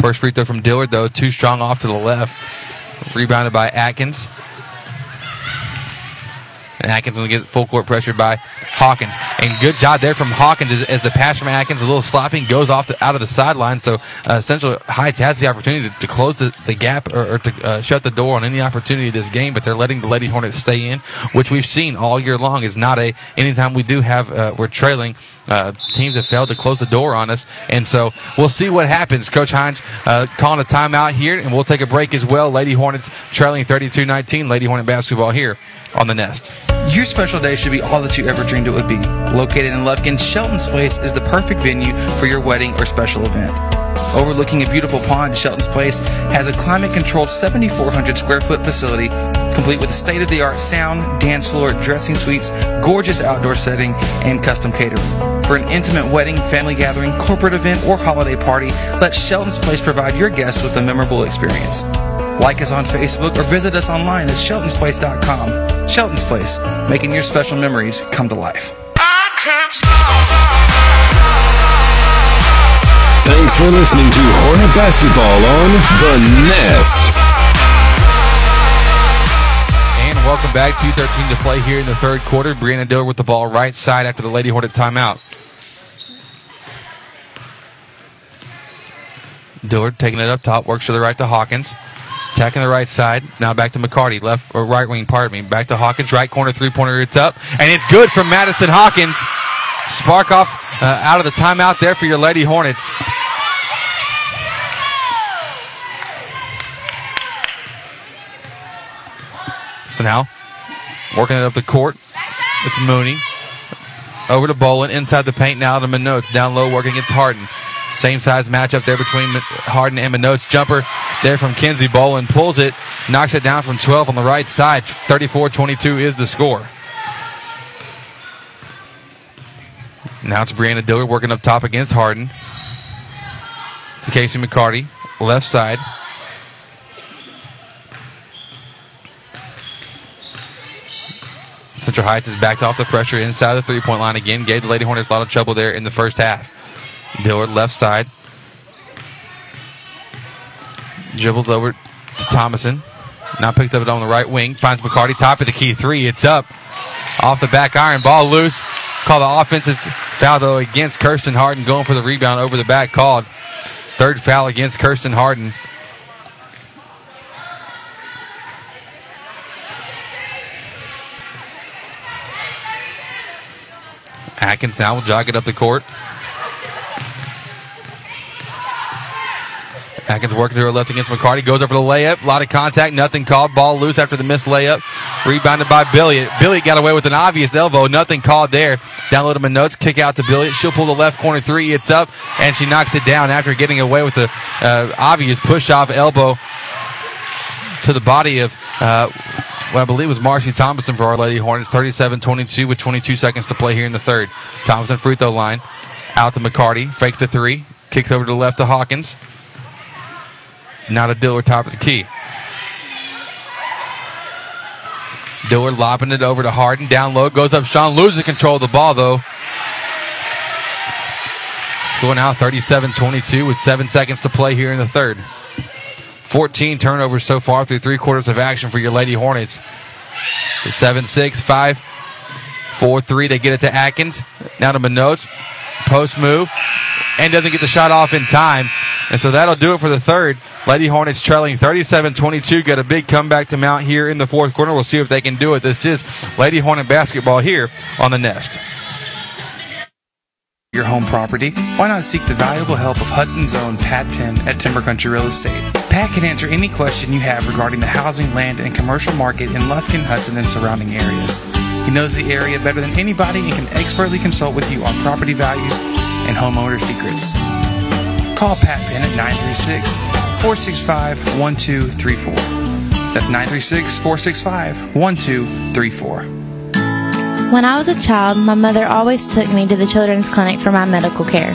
First free throw from Dillard though, too strong off to the left. Rebounded by Atkins. And Atkins will get full court pressure by Hawkins. And good job there from Hawkins as, as the pass from Atkins, a little slopping, goes off the, out of the sideline. So uh, Central Heights has the opportunity to, to close the, the, gap or, or to uh, shut the door on any opportunity this game, but they're letting the Lady Hornets stay in, which we've seen all year long is not a, anytime we do have, uh, we're trailing, uh, teams have failed to close the door on us. And so we'll see what happens. Coach Hines uh, calling a timeout here, and we'll take a break as well. Lady Hornets trailing 32 19. Lady Hornet basketball here on the Nest. Your special day should be all that you ever dreamed it would be. Located in Lufkin, Shelton's Place is the perfect venue for your wedding or special event. Overlooking a beautiful pond, Shelton's Place has a climate controlled 7,400 square foot facility complete with state of the art sound, dance floor, dressing suites, gorgeous outdoor setting, and custom catering. For an intimate wedding, family gathering, corporate event, or holiday party, let Shelton's Place provide your guests with a memorable experience. Like us on Facebook or visit us online at sheltonsplace.com. Shelton's Place, making your special memories come to life. Thanks for listening to Hornet Basketball on The Nest. Welcome back. 2.13 to play here in the third quarter. Brianna Dillard with the ball right side after the Lady Hornet timeout. Dillard taking it up top, works to the right to Hawkins. Attacking the right side. Now back to McCarty, left or right wing, pardon me. Back to Hawkins, right corner, three pointer. It's up. And it's good from Madison Hawkins. Spark off uh, out of the timeout there for your Lady Hornets. So now, working it up the court. It's Mooney. Over to Bolin, inside the paint now to Minotes. Down low, working against Harden. Same size matchup there between Harden and Minotes. Jumper there from Kenzie Bolin. Pulls it, knocks it down from 12 on the right side. 34 22 is the score. Now it's Brianna Dillard working up top against Harden. To Casey McCarty, left side. Central Heights has backed off the pressure inside the three point line again. Gave the Lady Hornets a lot of trouble there in the first half. Dillard left side. Dribbles over to Thomason. Now picks up it on the right wing. Finds McCarty top of the key three. It's up. Off the back iron. Ball loose. Call the offensive foul though against Kirsten Harden. Going for the rebound over the back called. Third foul against Kirsten Harden. Atkins now will jog it up the court. Atkins working to her left against McCarty. Goes over the layup. A lot of contact. Nothing called. Ball loose after the missed layup. Rebounded by Billy. Billy got away with an obvious elbow. Nothing called there. Download him a notes. Kick out to Billy. She'll pull the left corner three. It's up. And she knocks it down after getting away with the uh, obvious push off elbow to the body of. Uh, what I believe was Marcy Thomason for Our Lady Hornets. 37 22 with 22 seconds to play here in the third. Thomason free throw line. Out to McCarty. Fakes the three. Kicks over to the left to Hawkins. Now to Dillard, top of the key. Dillard lopping it over to Harden. Down low. Goes up. Sean loses control of the ball, though. Score now 37 22 with seven seconds to play here in the third. 14 turnovers so far through three quarters of action for your Lady Hornets. So 7 6, 5, 4 3. They get it to Atkins. Now to Minotes. Post move. And doesn't get the shot off in time. And so that'll do it for the third. Lady Hornets trailing 37 22. Got a big comeback to mount here in the fourth quarter. We'll see if they can do it. This is Lady Hornet basketball here on the Nest your home property, why not seek the valuable help of Hudson's own Pat Penn at Timber Country Real Estate? Pat can answer any question you have regarding the housing, land, and commercial market in Lufkin, Hudson, and surrounding areas. He knows the area better than anybody and can expertly consult with you on property values and homeowner secrets. Call Pat Penn at 936 465 1234. That's 936 465 1234. When I was a child, my mother always took me to the children's clinic for my medical care.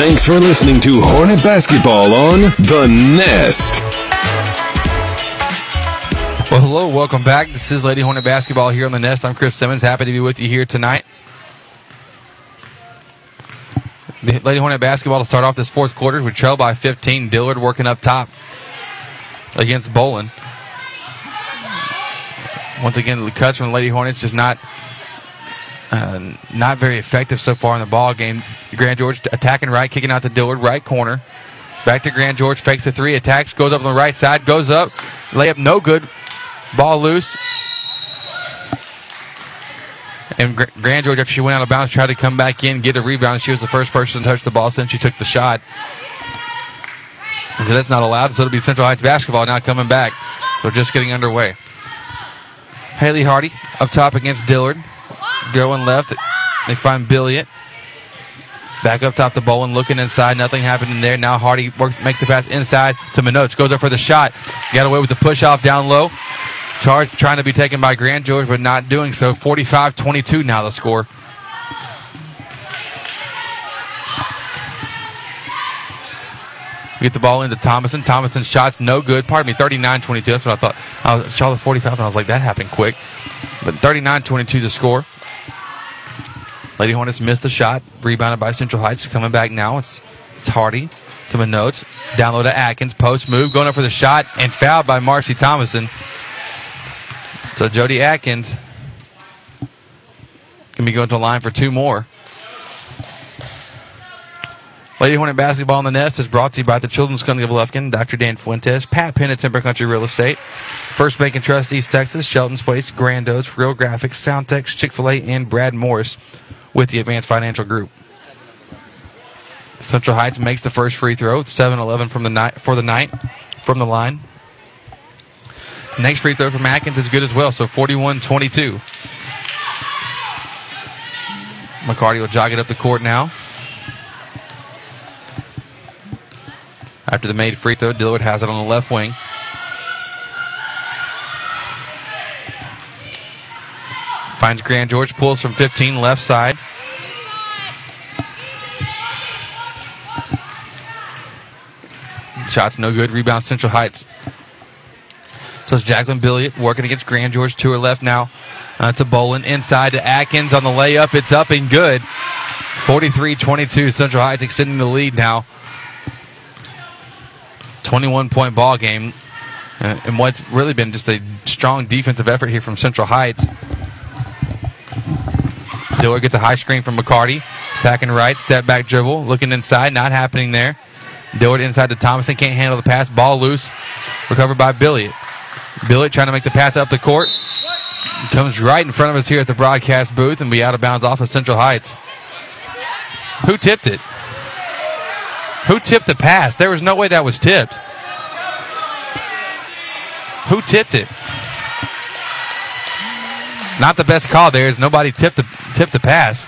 Thanks for listening to Hornet Basketball on The Nest. Well, hello, welcome back. This is Lady Hornet Basketball here on The Nest. I'm Chris Simmons. Happy to be with you here tonight. Lady Hornet Basketball to start off this fourth quarter. We trail by 15. Dillard working up top against Bolin. Once again, the cuts from the Lady Hornets just not uh, not very effective so far in the ball game. Grand George attacking right, kicking out to Dillard, right corner. Back to Grand George, fakes the three, attacks, goes up on the right side, goes up, layup no good, ball loose. And Grand George, after she went out of bounds, tried to come back in, get a rebound. She was the first person to touch the ball since she took the shot. So that's not allowed. So it'll be Central Heights basketball now coming back. They're just getting underway. Haley Hardy up top against Dillard. Going left. They find Billiot. Back up top to Bolin, looking inside. Nothing happening there. Now Hardy works, makes the pass inside to Minotes. Goes up for the shot. Got away with the push off down low. Charge trying to be taken by Grand George, but not doing so. 45 22 now the score. Get the ball into Thomason. Thomason's shots no good. Pardon me, 39 22. That's what I thought. I saw the 45 and I was like, that happened quick. But 39 22 the score. Lady Hornets missed the shot. Rebounded by Central Heights. Coming back now. It's it's Hardy to Minotes. Down low to Atkins. Post move. Going up for the shot. And fouled by Marcy Thomason. So Jody Atkins can be going to the line for two more. Lady Hornet Basketball in the Nest is brought to you by the Children's Clinic of Lufkin, Dr. Dan Fuentes, Pat Penn at Timber Country Real Estate, First Bank and Trust East Texas, Shelton's Place, Grando Real Graphics, Soundtex, Chick-fil-A, and Brad Morris with the Advanced Financial Group. Central Heights makes the first free throw, 7-11 from the night for the night from the line. Next free throw from Atkins is good as well, so 41-22. McCarty will jog it up the court now. After the made free throw, Dillard has it on the left wing. Finds Grand George, pulls from 15, left side. Shots no good. Rebound Central Heights. So it's Jacqueline Billiot working against Grand George to her left now uh, to Bolin. Inside to Atkins on the layup. It's up and good. 43 22. Central Heights extending the lead now. 21 point ball game. Uh, and what's really been just a strong defensive effort here from Central Heights. Dillard gets a high screen from McCarty. Attacking right, step back dribble, looking inside, not happening there. Dillard inside to Thomason, can't handle the pass, ball loose, recovered by Billiot. Billiot trying to make the pass up the court. Comes right in front of us here at the broadcast booth and be out of bounds off of Central Heights. Who tipped it? Who tipped the pass? There was no way that was tipped. Who tipped it? Not the best call there. Is nobody tipped the tipped the pass.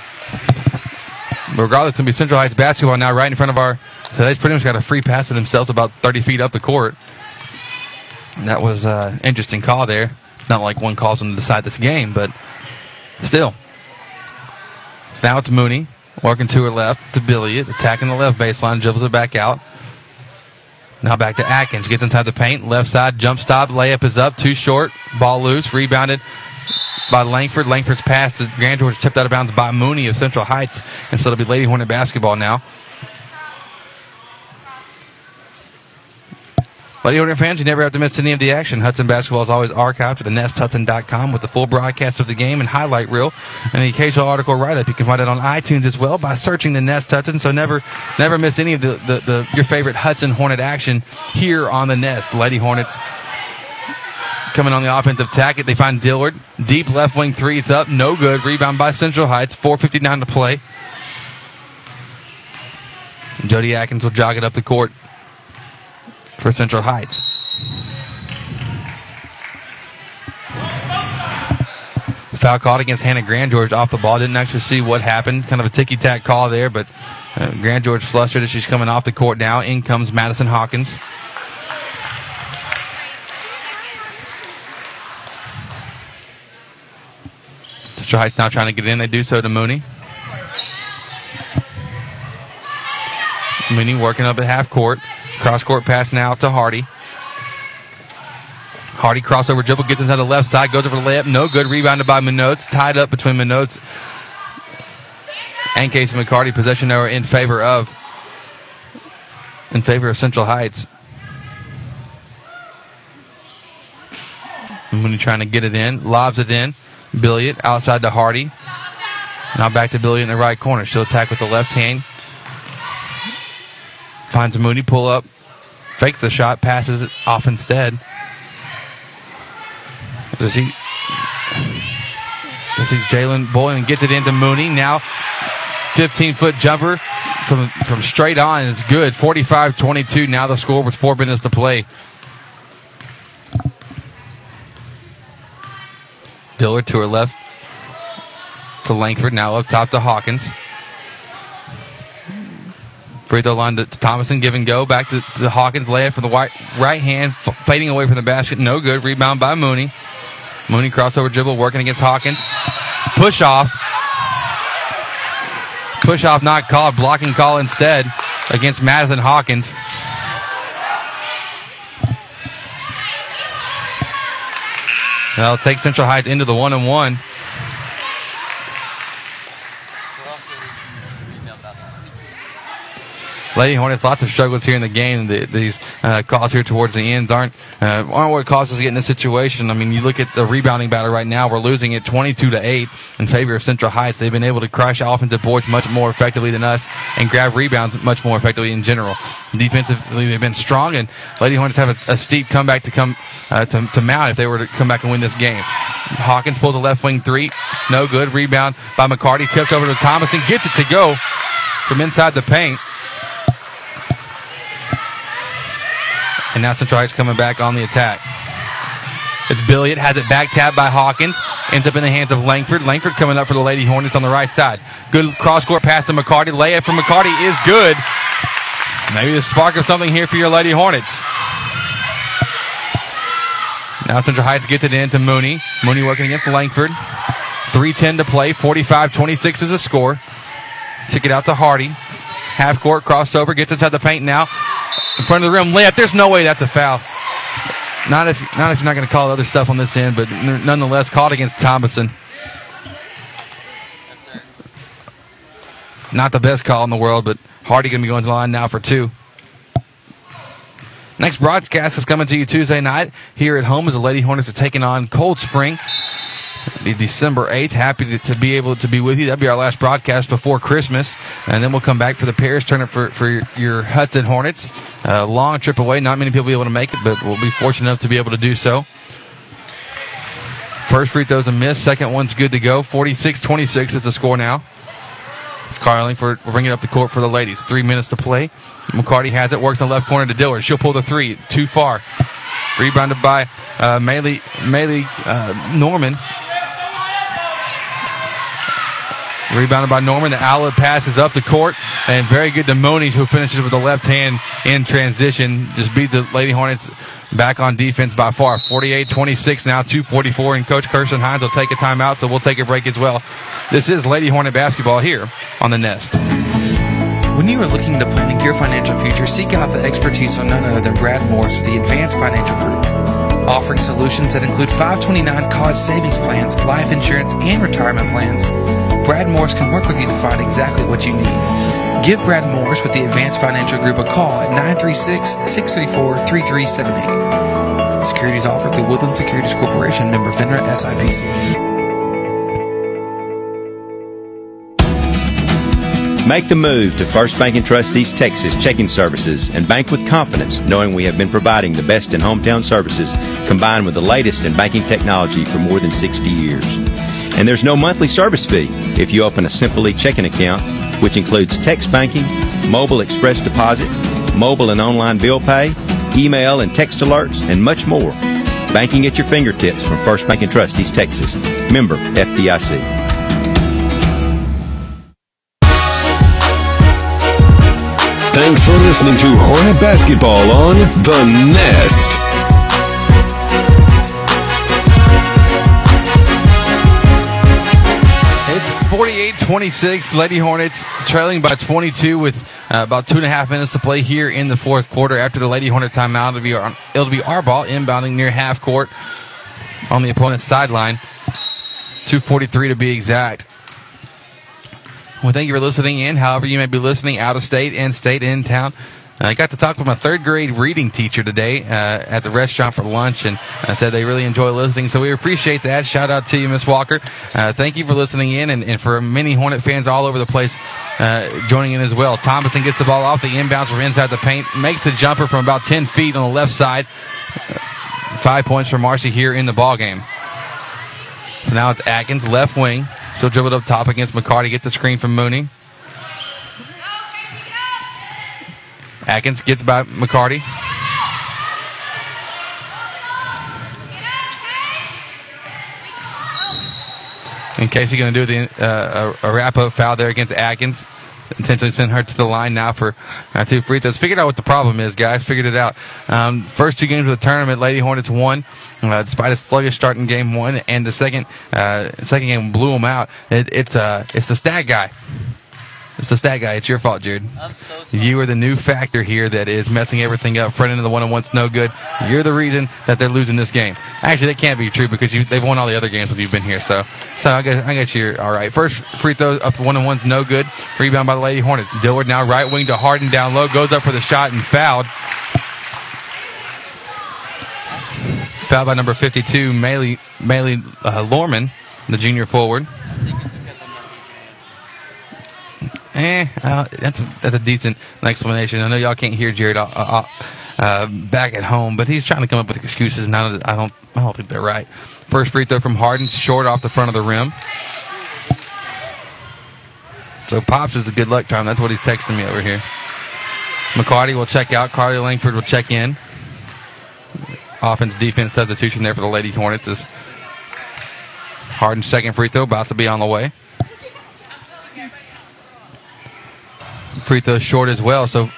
Regardless, it's gonna be Central Heights basketball now, right in front of our So they've pretty much got a free pass to themselves about 30 feet up the court. That was an uh, interesting call there. Not like one calls them to decide this game, but still. So now it's Mooney working to her left to Billiot, attacking the left baseline, dribbles it back out. Now back to Atkins. Gets inside the paint. Left side jump stop. Layup is up. Too short. Ball loose. Rebounded by Langford. Langford's pass to Grand George tipped out of bounds by Mooney of Central Heights. And so it'll be Lady Hornet basketball now. Lady Hornet fans, you never have to miss any of the action. Hudson basketball is always archived at thenestHudson.com with the full broadcast of the game and highlight reel and the occasional article write-up. You can find it on iTunes as well by searching the Nest Hudson. So never, never miss any of the, the, the your favorite Hudson Hornet action here on the Nest. Lady Hornets coming on the offensive tack. They find Dillard. Deep left wing three. It's up. No good. Rebound by Central Heights. 4.59 to play. Jody Atkins will jog it up the court for Central Heights. Foul called against Hannah Grand George off the ball. Didn't actually see what happened. Kind of a ticky tack call there, but uh, Grand George flustered as she's coming off the court now. In comes Madison Hawkins. Central Heights now trying to get in. They do so to Mooney. Mooney working up at half court. Cross court pass now to Hardy. Hardy crossover dribble gets inside the left side, goes over the layup, no good. Rebounded by Minotes, tied up between Minotes and Casey McCarty. Possession error in favor of in favor of Central Heights. Mooney trying to get it in, lobs it in. Billiot outside to Hardy. Now back to Billiot in the right corner. She'll attack with the left hand. Finds Mooney, pull up, fakes the shot, passes it off instead. Does he? Does he? Jalen Boylan gets it into Mooney. Now, 15 foot jumper from from straight on is good. 45 22. Now the score with four minutes to play. Dillard to her left to Langford. Now up top to Hawkins. Free throw line to, to Thomason. Give and go. Back to, to Hawkins. Layup from the right, right hand. F- fading away from the basket. No good. Rebound by Mooney. Mooney crossover dribble working against Hawkins. Push off. Push off not called. Blocking call instead against Madison Hawkins. That'll take Central Heights into the one and one. Lady Hornets, lots of struggles here in the game. The, these uh, calls here towards the ends aren't uh, aren't what caused us to get in this situation. I mean, you look at the rebounding battle right now. We're losing it 22 to eight in favor of Central Heights. They've been able to crush offensive boards much more effectively than us and grab rebounds much more effectively in general. Defensively, they've been strong, and Lady Hornets have a, a steep comeback to come uh, to, to mount if they were to come back and win this game. Hawkins pulls a left wing three, no good. Rebound by McCarty, tipped over to Thomason gets it to go from inside the paint. And now Central Heights coming back on the attack. It's Billiot, has it back tapped by Hawkins, ends up in the hands of Langford. Langford coming up for the Lady Hornets on the right side. Good cross court pass to McCarty. Layup from McCarty is good. Maybe the spark of something here for your Lady Hornets. Now Central Heights gets it in to Mooney. Mooney working against Langford. 3.10 to play. 45-26 is the score. Kick it out to Hardy. Half court crossover. Gets inside the paint now. In front of the rim. Layup. There's no way that's a foul. Not if not if you're not going to call other stuff on this end, but nonetheless called against Thomason. Not the best call in the world, but Hardy going to be going to the line now for two. Next broadcast is coming to you Tuesday night here at home as the Lady Hornets are taking on Cold Spring. December 8th. Happy to, to, be able to be with you. That'll be our last broadcast before Christmas. And then we'll come back for the Paris tournament for, for your, your Hudson Hornets. A long trip away. Not many people will be able to make it, but we'll be fortunate enough to be able to do so. First free throw's a miss. Second one's good to go. 46-26 is the score now. It's Carly Langford bringing it up the court for the ladies. Three minutes to play. McCarty has it. Works in the left corner to Dillard. She'll pull the three. Too far. Rebounded by uh, Maylee, Maylee uh, Norman. Rebounded by Norman. The outlet passes up the court, and very good to Mooney, who finishes with the left hand in transition. Just beat the Lady Hornets back on defense by far. 48 26 now, 244. And Coach Kirsten Hines will take a timeout, so we'll take a break as well. This is Lady Hornet basketball here on the Nest. When you are looking to planning your financial future, seek out the expertise of none other than Brad Morris with the Advanced Financial Group. Offering solutions that include 529 college savings plans, life insurance, and retirement plans, Brad Morris can work with you to find exactly what you need. Give Brad Morris with the Advanced Financial Group a call at 936 634 3378. Securities offered through Woodland Securities Corporation, member FINRA SIPC. Make the move to First Bank and Trust East Texas checking services and bank with confidence, knowing we have been providing the best in hometown services combined with the latest in banking technology for more than 60 years. And there's no monthly service fee if you open a Simply checking account, which includes text banking, mobile express deposit, mobile and online bill pay, email and text alerts, and much more. Banking at your fingertips from First Bank and Trust East Texas. Member FDIC. Thanks for listening to Hornet Basketball on The Nest. 48-26. Lady Hornets trailing by 22 with uh, about two and a half minutes to play here in the fourth quarter. After the Lady Hornet timeout, it'll be our, it'll be our ball inbounding near half court on the opponent's sideline. 243 to be exact. Well, thank you for listening in. However, you may be listening out of state, in state, in town. I got to talk with my third grade reading teacher today uh, at the restaurant for lunch, and I said they really enjoy listening. So we appreciate that. Shout out to you, Miss Walker. Uh, thank you for listening in, and, and, for many Hornet fans all over the place uh, joining in as well. Thomason gets the ball off the inbounds from inside the paint, makes the jumper from about 10 feet on the left side. Five points for Marcy here in the ball game. So now it's Atkins, left wing. She'll dribble up top against McCarty, get the screen from Mooney. Atkins gets by McCarty. In case he's going to do the, uh, a, a wrap up foul there against Atkins. Intentionally send her to the line now for uh, two free throws. Figured out what the problem is, guys. Figured it out. Um, first two games of the tournament, Lady Hornets won, uh, despite a sluggish start in game one, and the second uh, second game blew them out. It, it's uh, it's the stat guy. It's the stat guy. It's your fault, Jared. So you are the new factor here that is messing everything up. Front end of the one on one's no good. You're the reason that they're losing this game. Actually, that can't be true because you, they've won all the other games when you've been here. So, so I guess I guess you're all right. First free throw up one on one's no good. Rebound by the Lady Hornets. Dillard now right wing to Harden down low goes up for the shot and fouled. Fouled by number 52, Maley, Maley uh, Lorman, the junior forward. Eh, uh, that's a, that's a decent explanation. I know y'all can't hear Jared uh, uh, uh, back at home, but he's trying to come up with excuses. Don't, I don't, I don't think they're right. First free throw from Harden, short off the front of the rim. So Pops is a good luck time. That's what he's texting me over here. McCarty will check out. Carly Langford will check in. Offense defense substitution there for the Lady Hornets is Harden's second free throw about to be on the way. Free throw short as well. So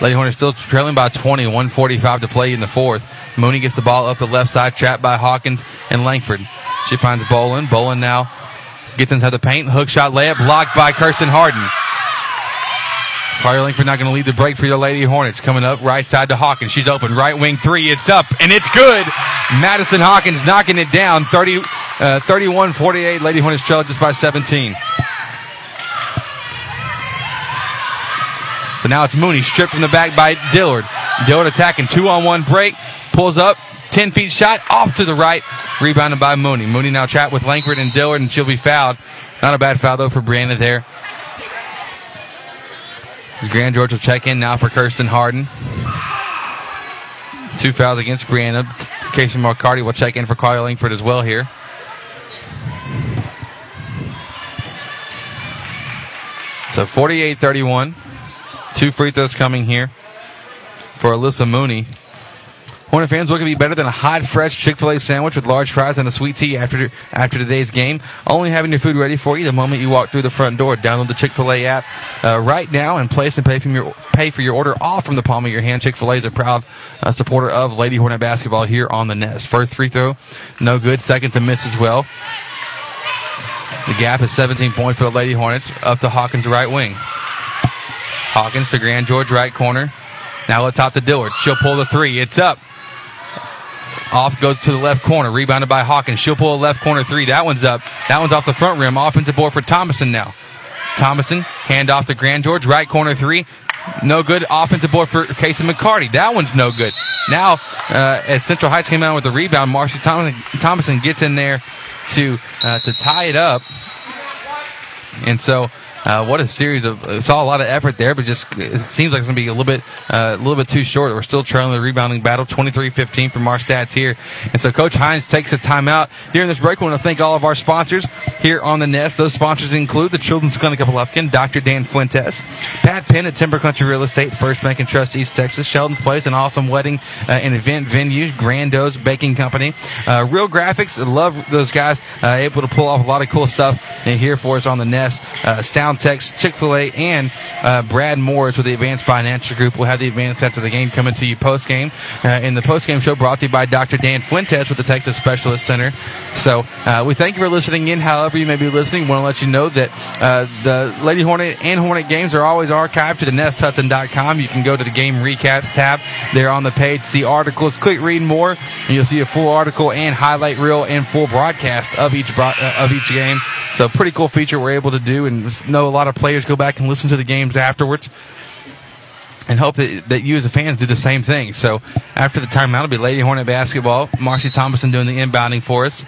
Lady Hornets still trailing by 20, 145 to play in the fourth. Mooney gets the ball up the left side, trapped by Hawkins and Langford. She finds Bolin. Bolin now gets inside the paint. Hook shot layup blocked by Kirsten Harden. Carly Langford not going to lead the break for your Lady Hornets. Coming up right side to Hawkins. She's open. Right wing three. It's up and it's good. Madison Hawkins knocking it down. 30, uh, 31 48. Lady Hornets trail just by 17. So now it's Mooney stripped from the back by Dillard. Dillard attacking two on one break, pulls up, 10 feet shot off to the right, rebounded by Mooney. Mooney now trapped with Langford and Dillard, and she'll be fouled. Not a bad foul though for Brianna there. Grand George will check in now for Kirsten Harden. Two fouls against Brianna. Casey McCarty will check in for Carly Langford as well here. So 48 31. Two free throws coming here for Alyssa Mooney. Hornet fans, what could be better than a hot, fresh Chick fil A sandwich with large fries and a sweet tea after, after today's game? Only having your food ready for you the moment you walk through the front door. Download the Chick fil A app uh, right now and place and pay, from your, pay for your order all from the palm of your hand. Chick fil A is a proud uh, supporter of Lady Hornet basketball here on the Nest. First free throw, no good. Second to miss as well. The gap is 17 points for the Lady Hornets up to Hawkins' right wing. Hawkins to Grand George right corner. Now up top to Dillard. She'll pull the three. It's up. Off goes to the left corner, rebounded by Hawkins. She'll pull a left corner three. That one's up. That one's off the front rim. Offensive board for Thomason now. Thomason, hand off to Grand George, right corner three. No good. Offensive board for Casey McCarty. That one's no good. Now, uh, as Central Heights came out with the rebound, Marcy Thomason, Thomason gets in there to uh, to tie it up. And so uh, what a series of uh, saw a lot of effort there, but just it seems like it's going to be a little bit uh, a little bit too short. We're still trailing the rebounding battle, 23-15 from our stats here. And so Coach Hines takes a timeout during this break. We want to thank all of our sponsors here on the Nest. Those sponsors include the Children's Clinic of Lufkin, Dr. Dan Fuentes, Pat Penn at Timber Country Real Estate, First Bank and Trust East Texas, Sheldon's Place, an awesome wedding uh, and event venue, Grando's Baking Company, uh, Real Graphics. Love those guys, uh, able to pull off a lot of cool stuff and here for us on the Nest. Sound Tex, Chick fil A, and uh, Brad Morris with the Advanced Financial Group. We'll have the advanced after the game coming to you post game. Uh, in the post game show brought to you by Dr. Dan Fuentes with the Texas Specialist Center. So uh, we thank you for listening in, however you may be listening. want to let you know that uh, the Lady Hornet and Hornet games are always archived to the nesthudson.com. You can go to the game recaps tab there on the page, see articles, click read more, and you'll see a full article and highlight reel and full broadcast of each, bro- uh, of each game. So pretty cool feature we're able to do and know a lot of players go back and listen to the games afterwards. And hope that, that you as a fans do the same thing. So after the timeout, it'll be Lady Hornet basketball. Marcy Thomason doing the inbounding for us.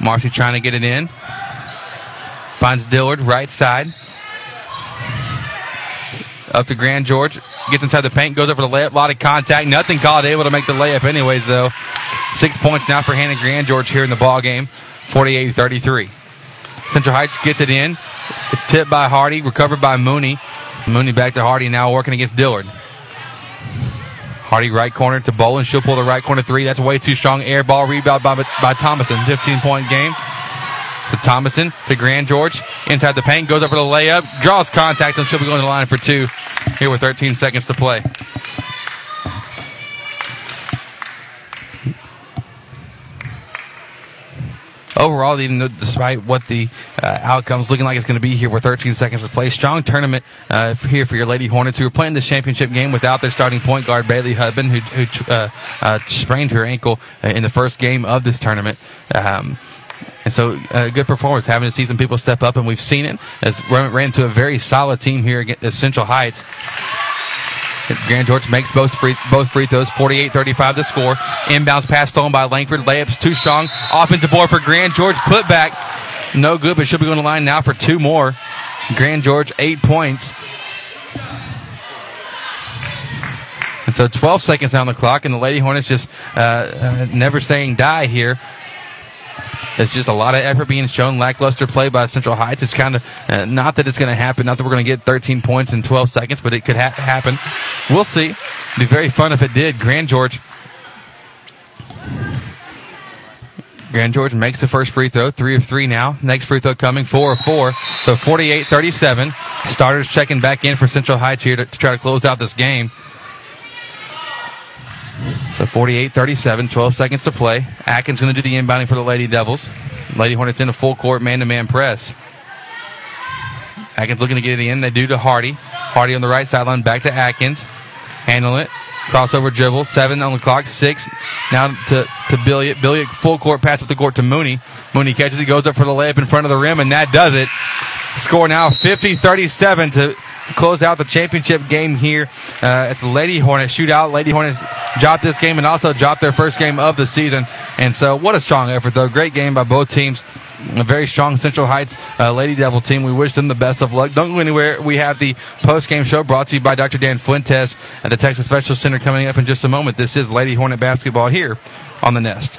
Marcy trying to get it in. Finds Dillard, right side. Up to Grand George. Gets inside the paint, goes over the layup. A lot of contact. Nothing called. Able to make the layup anyways, though. Six points now for Hannah Grand George here in the ball game. 48 33. Central Heights gets it in. It's tipped by Hardy, recovered by Mooney. Mooney back to Hardy now working against Dillard. Hardy right corner to Bolin. She'll pull the right corner three. That's way too strong. Air ball rebound by, by Thomason. 15 point game. To Thomason to Grand George. Inside the paint. Goes up for the layup. Draws contact and she'll be going to the line for two. Here with 13 seconds to play. Overall, even though, despite what the uh, outcome's looking like it's going to be here with 13 seconds to play, strong tournament uh, here for your Lady Hornets who are playing this championship game without their starting point guard Bailey Hudbin, who, who uh, uh sprained her ankle uh, in the first game of this tournament. Um, and so, uh, good performance, having to see some people step up, and we've seen it. As ran, ran into a very solid team here at Central Heights. Grand George makes both free both free throws. 48-35 to score. Inbounds pass stolen by Langford. Layups too strong. Offensive board for Grand George. Put back. No good, but she'll be going to line now for two more. Grand George eight points. And so 12 seconds on the clock, and the Lady Hornets just uh, uh, never saying die here. It's just a lot of effort being shown. Lackluster play by Central Heights. It's kind of uh, not that it's going to happen. Not that we're going to get 13 points in 12 seconds, but it could ha- happen. We'll see. It'd be very fun if it did. Grand George. Grand George makes the first free throw. Three of three now. Next free throw coming. Four of four. So 48 37. Starters checking back in for Central Heights here to, to try to close out this game. So 48 37, 12 seconds to play. Atkins going to do the inbounding for the Lady Devils. Lady Hornets in a full court man to man press. Atkins looking to get it in. They do to Hardy. Hardy on the right sideline, back to Atkins. Handle it. Crossover dribble. Seven on the clock. Six. Now to, to Billiot. Billiot full court pass up the court to Mooney. Mooney catches it, goes up for the layup in front of the rim, and that does it. Score now 50 37 to close out the championship game here uh, at the Lady Hornets shootout. Lady Hornets dropped this game and also dropped their first game of the season. And so, what a strong effort, though. Great game by both teams. A very strong Central Heights uh, Lady Devil team. We wish them the best of luck. Don't go anywhere. We have the post game show brought to you by Dr. Dan Fuentes at the Texas Special Center coming up in just a moment. This is Lady Hornet basketball here on the Nest.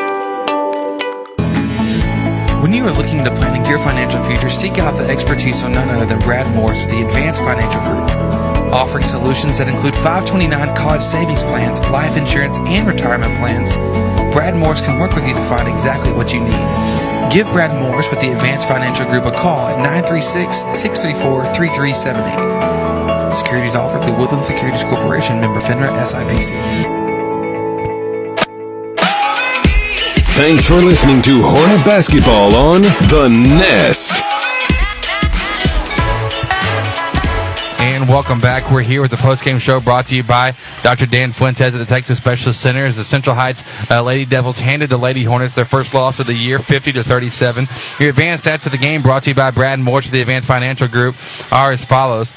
When you are looking to planning your financial future, seek out the expertise of none other than Brad Morris with the Advanced Financial Group. Offering solutions that include 529 college savings plans, life insurance, and retirement plans, Brad Morris can work with you to find exactly what you need. Give Brad Morris with the Advanced Financial Group a call at 936 634 3378. Securities offered through Woodland Securities Corporation, member FINRA SIPC. Thanks for listening to Hornet Basketball on The Nest. And welcome back. We're here with the postgame show brought to you by Dr. Dan Fuentes at the Texas Specialist Center. As the Central Heights uh, Lady Devils handed the Lady Hornets their first loss of the year, 50 to 37. Your advanced stats of the game brought to you by Brad Morris of the Advanced Financial Group are as follows.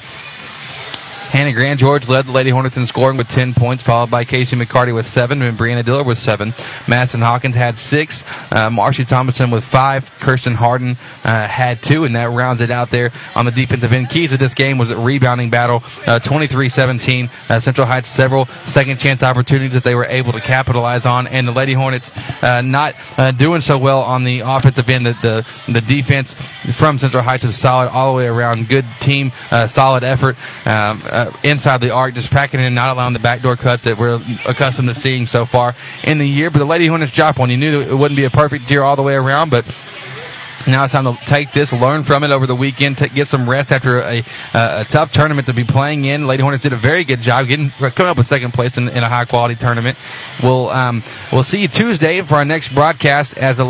Hannah Grand George led the Lady Hornets in scoring with 10 points, followed by Casey McCarty with 7, and Brianna Dillard with 7. Madison Hawkins had 6. Uh, Marcy with 5. Kirsten Harden uh, had 2, and that rounds it out there on the defensive end. Keys of this game was a rebounding battle, 23 uh, 17. Uh, Central Heights several second chance opportunities that they were able to capitalize on, and the Lady Hornets uh, not uh, doing so well on the offensive end. The, the, the defense from Central Heights is solid all the way around. Good team, solid effort. Um, uh, inside the arc, just packing in, not allowing the backdoor cuts that we're accustomed to seeing so far in the year. But the Lady Hornets drop one. You knew it wouldn't be a perfect year all the way around, but now it's time to take this, learn from it over the weekend, get some rest after a, a, tough tournament to be playing in. Lady Hornets did a very good job getting coming up with second place in, in a high quality tournament. We'll um, we'll see you Tuesday for our next broadcast as the